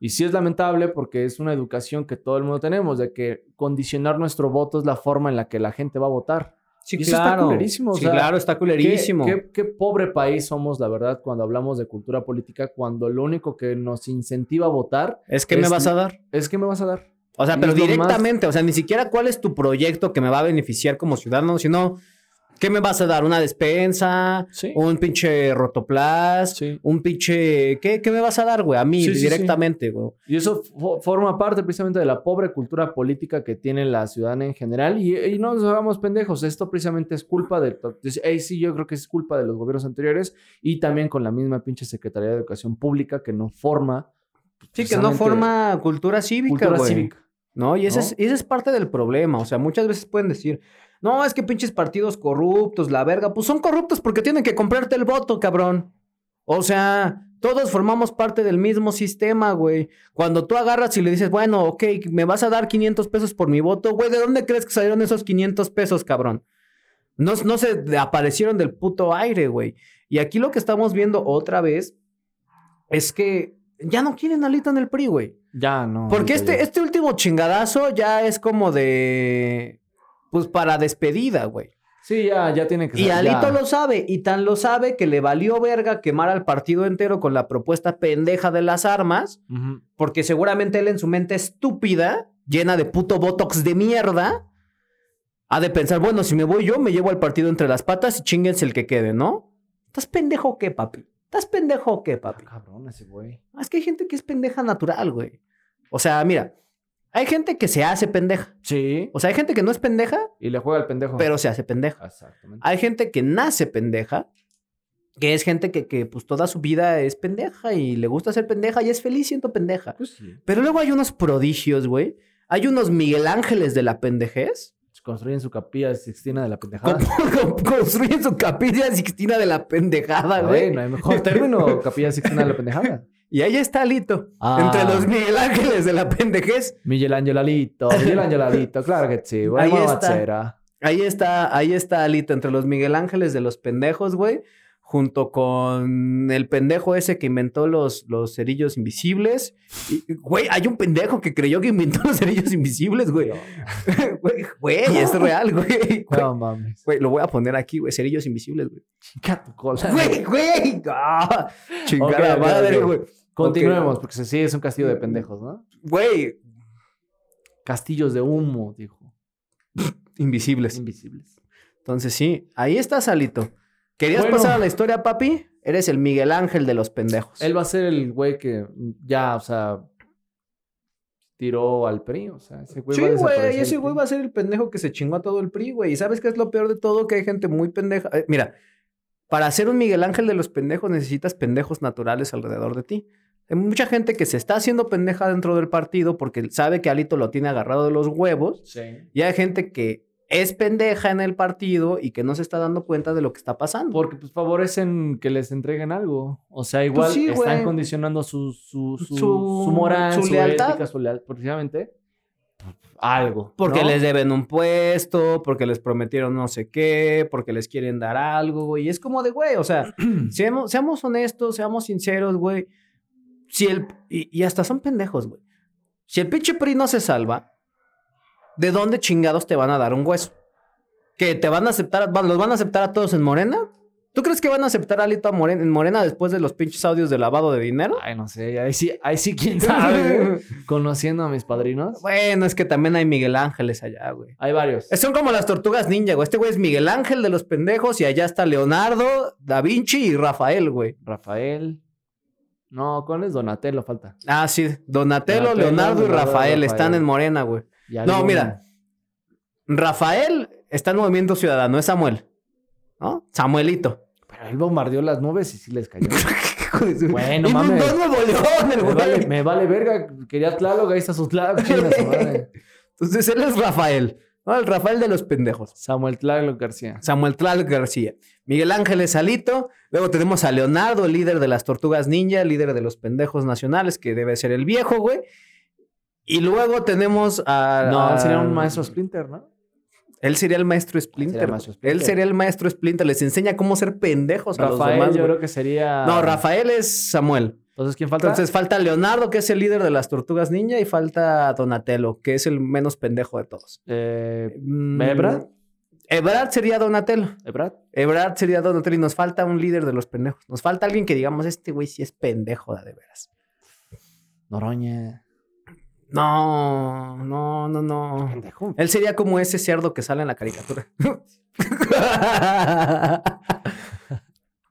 Y sí es lamentable porque es una educación que todo el mundo tenemos, de que condicionar nuestro voto es la forma en la que la gente va a votar.
sí,
y eso está culerísimo, o
Sí, claro, está
¿Qué,
culerísimo.
qué, qué pobre país somos, la verdad, cuando hablamos de cultura política, cuando lo único que nos incentiva a votar
Es que me vas a dar.
es que me vas a dar.
O sea,
Y
pero
más-
directamente, o sea, ni siquiera cuál es tu proyecto que me va a beneficiar como ciudadano, sino ¿qué me vas a dar? ¿Una despensa?
Sí.
¿Un pinche rotoplas?
Sí.
¿Un pinche... ¿Qué, qué me vas a dar, güey? A mí,
Sí,
directamente, güey.
Y eso fo- forma parte precisamente de la pobre cultura política que tiene la ciudadana en general. Y, y no nos hagamos pendejos. Esto precisamente es culpa de. dice, "Ey, sí, yo creo que es culpa de los gobiernos anteriores y también con la misma pinche Secretaría de Educación Pública que no forma.
Sí, que no forma cultura cívica,
cultura
güey.
cívica.
¿No? Y ese,
¿No?
Es, y ese es parte del problema. O sea, muchas veces pueden decir, no, es que pinches partidos corruptos, la verga. Pues son corruptos porque tienen que comprarte el voto, cabrón. O sea, todos formamos parte del mismo sistema, güey. Cuando tú agarras y le dices, bueno, ok, me vas a dar 500 pesos por mi voto, güey, ¿de dónde crees que salieron esos 500 pesos, cabrón? No, no se aparecieron del puto aire, güey. Y aquí lo que estamos viendo otra vez es que ya no quieren alito en el PRI, güey.
Ya, no.
Porque este,
ya.
este último chingadazo ya es como de. Pues para despedida, güey.
Sí, ya, ya tiene que
Y
ser,
Alito
ya.
lo sabe, y tan lo sabe que le valió verga quemar al partido entero con la propuesta pendeja de las armas, porque seguramente él en su mente estúpida, llena de puto botox de mierda, ha de pensar, bueno, si me voy yo, me llevo al partido entre las patas y chinguense el que quede, ¿no? ¿Estás pendejo o qué, papi? ¿Estás pendejo o qué, papi?
Cabrón, ese güey.
Ah, Es que hay gente que es pendeja natural, güey. O sea, mira, hay gente que se hace pendeja.
Sí.
O sea, hay gente que no es pendeja,
Y le juega el pendejo.
pero se hace pendeja.
Exactamente.
Hay gente que nace pendeja, que es gente que, que pues toda su vida es pendeja y le gusta ser pendeja y es feliz siendo pendeja.
Pues sí.
Pero luego hay unos prodigios, güey. Hay unos Miguel Ángeles de la pendejez.
Construyen su capilla Sixtina de la pendejada.
Construyen su capilla Sixtina de la pendejada,
Güey,
güey.
no hay mejor término. Capilla Sixtina de la pendejada.
Y ahí está Alito.
Ah.
Entre los Miguel Ángeles de la pendejez.
Miguel Angelalito, Miguel Angelalito, claro que sí. Buena
Ahí está. Ahí está, ahí está Alito, entre los Miguel Ángeles de los pendejos, güey. Junto con el pendejo ese que inventó los, los cerillos invisibles. Y, Güey, hay un pendejo que creyó que inventó los cerillos invisibles, güey. Güey, Güey, es real, güey. Güey,
No mames.
Güey, lo voy a poner aquí, güey. Cerillos invisibles, güey.
Chica tu cola.
Güey, güey. Ah, chingada madre,
ok.
güey.
Continuemos, porque sí es un castillo de pendejos, ¿no?
Güey,
Castillos de humo, dijo.
invisibles.
Invisibles.
Entonces sí, ahí está Salito. ¿Querías
Bueno.
pasar a la historia, papi? Eres el Miguel Ángel de los pendejos.
Él va a ser el güey que ya, o sea, tiró al PRI, o sea, ese güey
Sí,
va a
güey, ese güey va a ser el pendejo que se chingó a todo el PRI, güey. ¿Y sabes qué es lo peor de todo? Que hay gente muy pendeja. Eh, mira, para ser un Miguel Ángel de los pendejos necesitas pendejos naturales alrededor de ti. Hay mucha gente que se está haciendo pendeja dentro del partido porque sabe que Alito lo tiene agarrado de los huevos.
Sí.
Y hay gente que es pendeja en el partido y que no se está dando cuenta de lo que está pasando.
Porque pues favorecen que les entreguen algo. O sea, igual
Pues sí,
están
güey.
condicionando su, su, su,
Su-
moral,
su
su,
lealtad.
ética, su lealtad, precisamente. Algo.
Porque
¿no?
les deben un puesto, porque les prometieron no sé qué, porque les quieren dar algo, güey. Y es como de, güey, o sea, seamos, seamos honestos, seamos sinceros, güey. Si el, y, y hasta son pendejos, güey. Si el pinche PRI no se salva, ¿de dónde chingados te van a dar un hueso? ¿Que te van a aceptar, van- los van a aceptar a todos en Morena? ¿Tú crees que van a aceptar a Alito a Morena, en Morena después de los pinches audios de lavado de dinero?
Ay, no sé, ahí sí, ahí sí, quién sabe. Conociendo a mis padrinos.
Bueno, es que también hay Miguel Ángeles allá, güey.
Hay varios.
Son como las tortugas ninja, güey. Este güey es Miguel Ángel de los pendejos y allá está Leonardo, Da Vinci y Rafael, güey.
Rafael. No, ¿cuál es Donatello? Falta.
Ah, sí. Donatello,
Donatello,
Leonardo y
Leonardo,
Rafael están
Rafael.
en Morena, güey. No, mira. Rafael está en Movimiento Ciudadano, es Samuel. ¿No? Samuelito.
Pero él bombardeó las nubes y sí les cayó. Bueno,
Y
mames.
no León, el
me,
güey.
vale, me vale verga. Quería Tláloc, ahí está su madre.
Entonces él es Rafael. No, el Rafael de los pendejos.
Samuel Tlaloc García.
Samuel Tlaloc García. Miguel Ángeles Alito. Luego tenemos a Leonardo, líder de las tortugas ninja, líder de los pendejos nacionales, que debe ser el viejo, güey. Y luego tenemos a.
No, él sería un
a-
maestro Splinter, ¿no?
Él sería el maestro Splinter.
Sería el maestro
güey.
Splinter.
Él sería el maestro Splinter. Les enseña cómo ser pendejos a los
Rafael,
demás.
yo creo que sería.
No, Rafael es Samuel.
Entonces, ¿quién falta?
Entonces falta Leonardo, que es el líder de las tortugas ninja, y falta Donatello, que es el menos pendejo de todos.
Eh,
Mm,
¿Ebrard?
Ebrard sería Donatello.
¿Ebrard?
Ebrard sería Donatello y nos falta un líder de los pendejos. Nos falta alguien que digamos, este güey sí es pendejo de veras.
Noroña.
No, no, no, no.
Pendejo.
Él sería como ese cerdo que sale en la caricatura.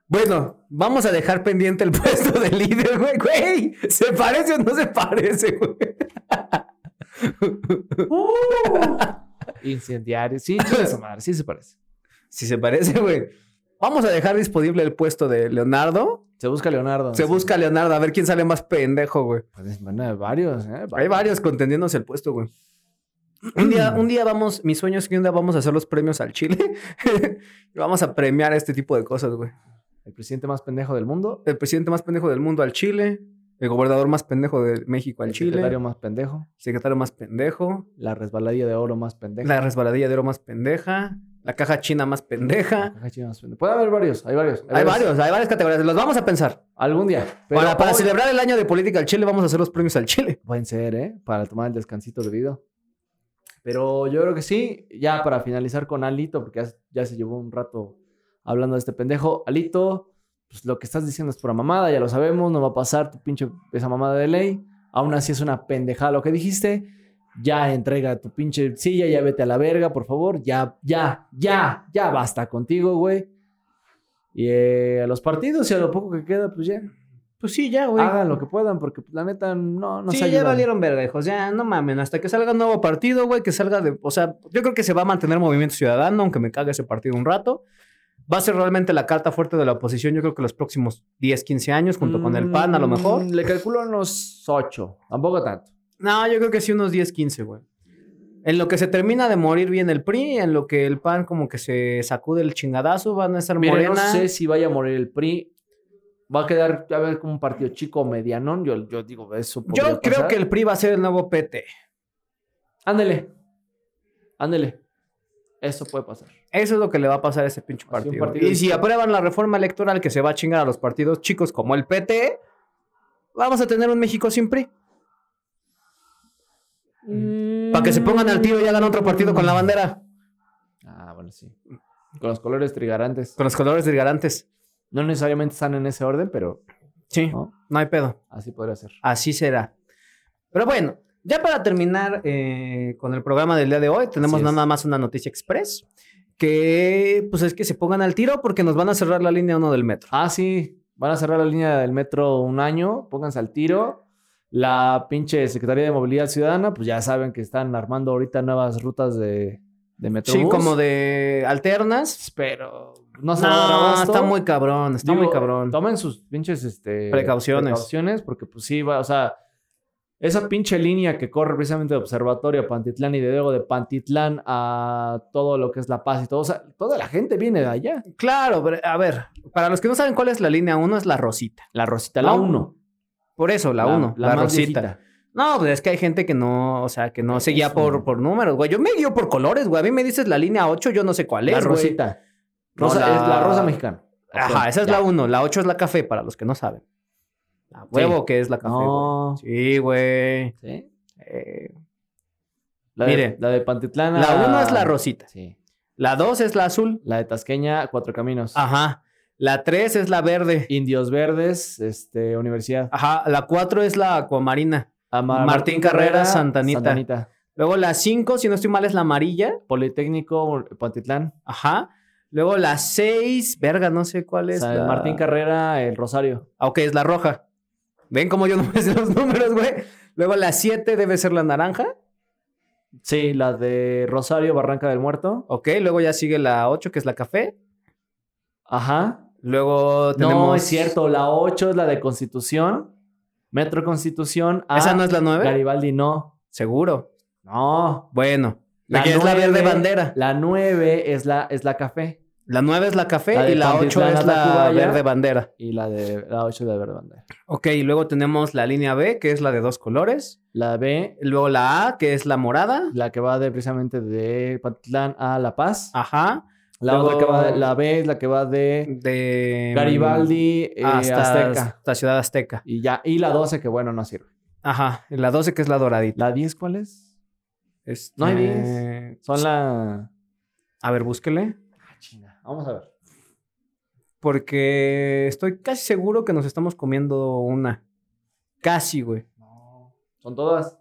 bueno, vamos a dejar pendiente el puesto de líder, güey. Güey, ¿se parece o no se parece, güey?
Incendiario. Sí, madre, sí se parece.
Si se parece, güey. Vamos a dejar disponible el puesto de Leonardo.
Se busca Leonardo.
Se
Sí.
busca Leonardo, a ver quién sale más pendejo, güey.
Pues, bueno, hay varios, ¿eh?
Hay varios contendiéndose el puesto, güey. Un día, un día vamos, mi sueño es que un día vamos a hacer los premios al Chile. y vamos a premiar este tipo de cosas, güey.
El presidente más pendejo del mundo.
El presidente más pendejo del mundo al Chile. El gobernador más pendejo de México al
El
Chile.
secretario más pendejo.
secretario más pendejo.
La resbaladilla de oro más pendeja.
La resbaladilla de oro más pendeja. La caja china más pendeja.
caja china más pendeja. Puede haber varios, hay varios.
Hay varios, hay varias categorías. Los vamos a pensar.
Algún día. Pero
para para
hoy-
celebrar el año de política al Chile, vamos a hacer los premios al Chile.
Pueden ser, ¿eh? Para tomar el descansito debido. Pero yo creo que sí. Ya para finalizar con Alito, porque ya, ya se llevó un rato hablando de este pendejo. Alito, pues lo que estás diciendo es pura mamada, ya lo sabemos, no va a pasar tu pinche esa mamada de ley. Aún así es una pendejada lo que dijiste. Ya entrega tu pinche silla, ya vete a la verga, por favor. Ya, ya, ya, ya basta contigo, güey. Y eh, a los partidos y a lo poco que queda, pues ya.
Pues sí, ya, güey.
Hagan lo que puedan, porque pues, la neta no nos
sí, ya valieron verga, hijos. Ya, no mamen. Hasta que salga un nuevo partido, güey, que salga de... O sea, yo creo que se va a mantener Movimiento Ciudadano, aunque me cague ese partido un rato. Va a ser realmente la carta fuerte de la oposición, yo creo que los próximos 10, 15 años, junto con el PAN, a lo mejor.
Mm, Le calculo unos 8. Tampoco tanto.
No, yo creo que sí unos 10, 15, güey. En lo que se termina de morir bien el PRI, en lo que el PAN como que se sacude el chingadazo, van a estar
Mire,
morena.
no sé si vaya a morir el PRI. Va a quedar, a ver, como un partido chico o medianón. Yo, yo digo, eso
Yo creo
pasar.
que el PRI va a ser el nuevo PT.
Ándele. Ándele. Eso puede pasar.
Eso es lo que le va a pasar a ese pinche partido.
partido
y si aprueban la reforma electoral que se va a chingar a los partidos chicos como el PT, vamos a tener un México sin PRI. Para que se pongan al tiro y hagan otro partido con la bandera.
Ah, bueno, sí. Con los colores trigarantes.
Con los colores de garantes.
No necesariamente están en ese orden, pero
Sí,
¿no?
no hay pedo.
así podría ser.
Así será. Pero bueno, ya para terminar eh, con el programa del día de hoy, tenemos nada más una noticia express. Que pues es que se pongan al tiro porque nos van a cerrar la línea 1 del metro.
Ah, sí. Van a cerrar la línea del metro un año. Pónganse al tiro. La pinche Secretaría de Movilidad Ciudadana, pues ya saben que están armando ahorita nuevas rutas de, de Metrobús.
Sí, como de alternas.
Pero no se
No, está muy cabrón, está
Digo,
muy cabrón.
Tomen sus pinches este,
Precauciones.
precauciones, porque pues sí, va, o sea, esa pinche línea que corre precisamente de Observatorio a Pantitlán y de luego de Pantitlán a todo lo que es La Paz y todo, o sea, toda la gente viene de allá.
Claro, pero, a ver, para los que no saben cuál es la línea 1, es la Rosita.
La Rosita, la
No,
1.
Por eso, la 1, la, Rosita.
viejita.
No, pues es que hay gente que no, o sea, que no se guía
Eso.
por, por números, güey. Yo me guío por colores, güey. A mí me dices la línea 8, yo no sé cuál
La
es, güey.
Rosita.
No,
Rosa,
la-
Es la rosa mexicana.
Ajá, esa es
Ya.
la 1. La 8 es la café, para los que no saben. La huevo que es la café,
No.
güey. Sí, güey.
¿Sí?
Eh,
La
Mire,
de, la de Pantitlán.
la 1 es la rosita.
Sí.
La 2 es la azul.
La de Tasqueña, Cuatro Caminos.
Ajá. La 3 es la verde.
Indios Verdes, este, Universidad.
Ajá. La 4 es la acuamarina.
Ama-
Martín Carreras, Santanita.
Santanita.
Luego la 5, si no estoy mal, es la amarilla.
Politécnico, Pantitlán.
Ajá. Luego la 6, verga, no sé cuál es. La-
Martín Carrera, el Rosario.
Ah, ok, es la roja. Ven cómo yo no me sé los números, güey. Luego la 7 debe ser la naranja.
Sí, la de Rosario, Barranca del Muerto.
Ok, luego ya sigue la 8, que es la café.
Ajá.
Luego tenemos.
No, es cierto, la 8 es la de Constitución. Metro Constitución. a
¿Esa no es la 9?
Garibaldi, no.
Seguro.
No.
Bueno, La que es la verde bandera.
La 9 es la, es la café.
La 9 es la café
La
y la 8
Pantitlán
es la verde bandera.
Y la de la 8 es la verde bandera.
Ok, y luego tenemos la línea B, que es la de dos colores.
La B,
Luego la A, que es la morada.
la que va de precisamente de Pantitlán a La Paz.
Ajá.
La
Luego-
otra que va de- la B es la que va de
De
Garibaldi eh,
hasta
Azteca.
hasta Ciudad Azteca.
Y ya, y la 12 que bueno no sirve.
Ajá. y La 12, que es la doradita.
¿La 10 cuál es?
Este,
No hay 10. Son la.
A ver, búsquele.
Ah, chinga. Vamos a ver.
Porque estoy casi seguro que nos estamos comiendo una. Casi, güey.
No. Son todas.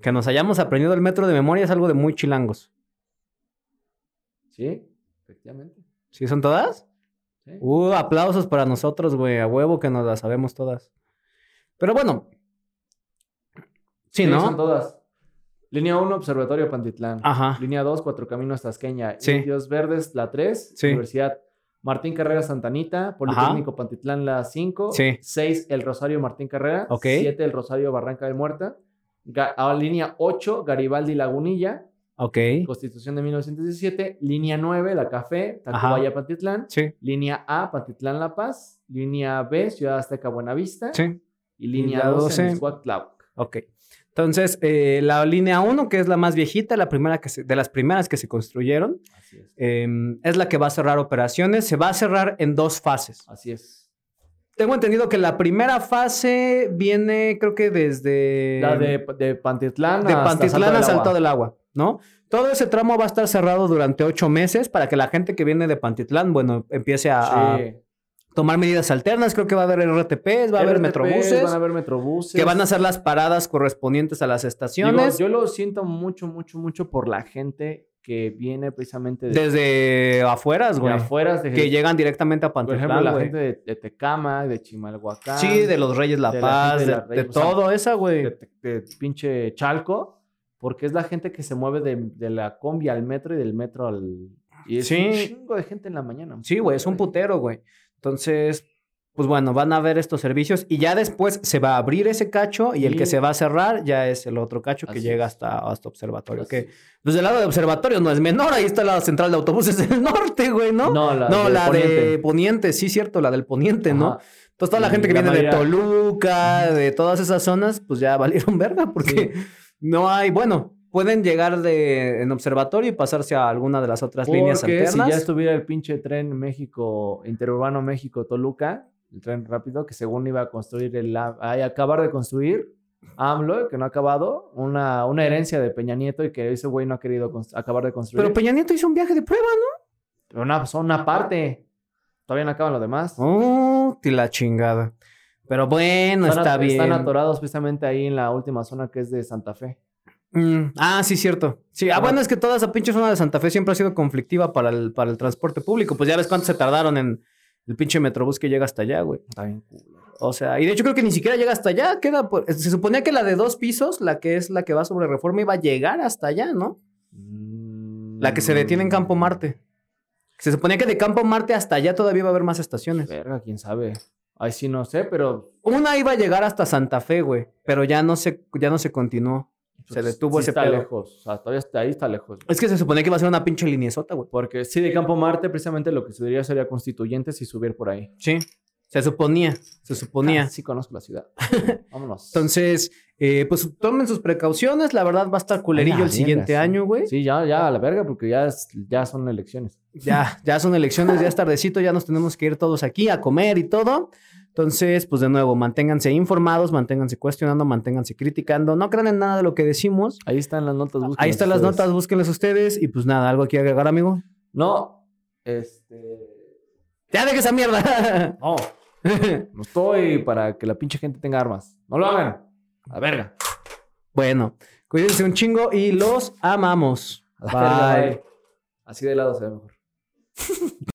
Que nos hayamos aprendido el metro de memoria es algo de muy chilangos.
Sí, efectivamente.
¿Sí son todas?
Sí.
Uh, aplausos para nosotros, güey. A huevo que nos las sabemos todas. Pero bueno. Sí, ¿no?
Son todas. Línea 1, Observatorio Pantitlán.
Ajá.
Línea 2, Cuatro Caminos Tasqueña.
Sí.
Indios Verdes, la 3.
Sí.
Universidad Martín Carrera Santanita. Politécnico Pantitlán, la 5.
Sí.
6, El Rosario Martín Carrera.
Ok.
7, El Rosario Barranca de Muerta. Ga- ah, línea 8, Garibaldi Lagunilla.
Ok.
Constitución de 1917. Línea 9, La Café, Tacubaya Pantitlán.
Sí.
Línea A, Pantitlán La Paz. Línea B, Ciudad Azteca Buenavista.
Sí.
Y línea
la
12,
12.
Miscuac, Tláhuac.
Ok. Entonces, eh, la línea 1, que es la más viejita, la primera que se- de las primeras que se construyeron,
Así es.
eh, es la que va a cerrar operaciones. Se va a cerrar en dos fases.
Así es.
Tengo entendido que la primera fase viene, creo que desde...
La de, de Pantitlán
de Pantitlán a Salto del Agua, ¿no? Todo ese tramo va a estar cerrado durante ocho meses para que la gente que viene de Pantitlán, bueno, empiece a, tomar medidas alternas. Creo que va a haber RTPs, va a haber metrobuses,
Van a haber metrobuses.
que van a hacer las paradas correspondientes a las
Digo,
estaciones.
yo lo siento mucho, mucho, mucho por la gente que viene precisamente de,
Desde afueras,
de
güey.
afueras. De,
Que llegan directamente a
por ejemplo,
Pantitlán,
la gente de, de Tecama, de Chimalhuacán.
Sí, de los Reyes La Paz, de,
la Reyes, o sea,
todo esa, güey.
de pinche Chalco, porque es la gente que se mueve de, de la combi al metro y del metro al... Y es
Sí.
un chingo de gente en la mañana.
Sí, güey, es un putero, güey. Entonces, pues bueno, van a ver estos servicios y ya después se va a abrir ese cacho y el que se va a cerrar ya es el otro cacho que
Así
llega hasta, hasta observatorio.
Así
Que,
es.
pues del lado de observatorio no es menor, ahí está la central de autobuses del norte, güey, ¿no?
No, la,
No,
de
la de
Poniente.
Poniente, sí, cierto, la del Poniente, ¿no? Entonces toda la gente que
la
viene de Toluca, de todas esas zonas, pues ya valieron verga porque no hay, bueno, pueden llegar de, en observatorio y pasarse a alguna de las otras líneas alternas.
si ya estuviera el pinche tren México, interurbano México-Toluca, el tren rápido, que según iba a construir, el, a acabar de construir, AMLO, que no ha acabado, una, una herencia de Peña Nieto y que ese güey no ha querido acabar de construir.
Pero Peña Nieto hizo un viaje de prueba, ¿no?
Pero una, son una parte. Todavía no acaban lo demás.
Oh, la chingada. Pero bueno,
están,
está bien.
están atorados precisamente ahí en la última zona que es de Santa Fe.
Mm, ah, sí, cierto. Sí, ah,
Ah.
bueno, es que toda esa pinche zona de Santa Fe siempre ha sido conflictiva para el, para el transporte público. Pues ya ves cuánto se tardaron en el pinche metrobús que llega hasta allá, güey.
Está bien.
O sea, y de hecho creo que ni siquiera llega hasta allá. Queda por- Se suponía que la de dos pisos, la que es la que va sobre reforma, iba a llegar hasta allá, ¿no? La que se detiene en Campo Marte. Se suponía que de Campo Marte hasta allá todavía iba a haber más estaciones.
Verga, quién sabe. Ahí sí no sé, pero
Una iba a llegar hasta Santa Fe, güey, pero ya no se, ya no se continuó. Se detuvo
sí
ese
está
pedo.
lejos. O sea, todavía está ahí, está lejos.
Es que se suponía que iba a ser una pinche lineazota, güey.
Porque sí, de Campo Marte, precisamente lo que se diría sería constituyentes y subir por ahí.
Sí. Se suponía, se suponía.
Ah, sí conozco la ciudad. Vámonos.
Entonces, eh, pues tomen sus precauciones. La verdad va a estar culerillo
Ay,
el siguiente año, güey.
Sí, ya, ya, a la verga, porque ya, es- ya son elecciones.
Ya, ya son elecciones, ya es tardecito, ya nos tenemos que ir todos aquí a comer y todo. Entonces, pues de nuevo, manténganse informados, manténganse cuestionando, manténganse criticando. No crean en nada de lo que decimos.
Ahí están las notas. búsquenlas
Ahí están las notas, búsquenlas ustedes. Y pues nada, algo aquí agregar, amigo.
No, este...
Ya deja esa mierda.
No, no estoy para que la pinche gente tenga armas. No lo hagan. A la verga.
bueno, cuídense un chingo y los amamos.
A la verga,
Bye.
bye. Así de lado se ve mejor.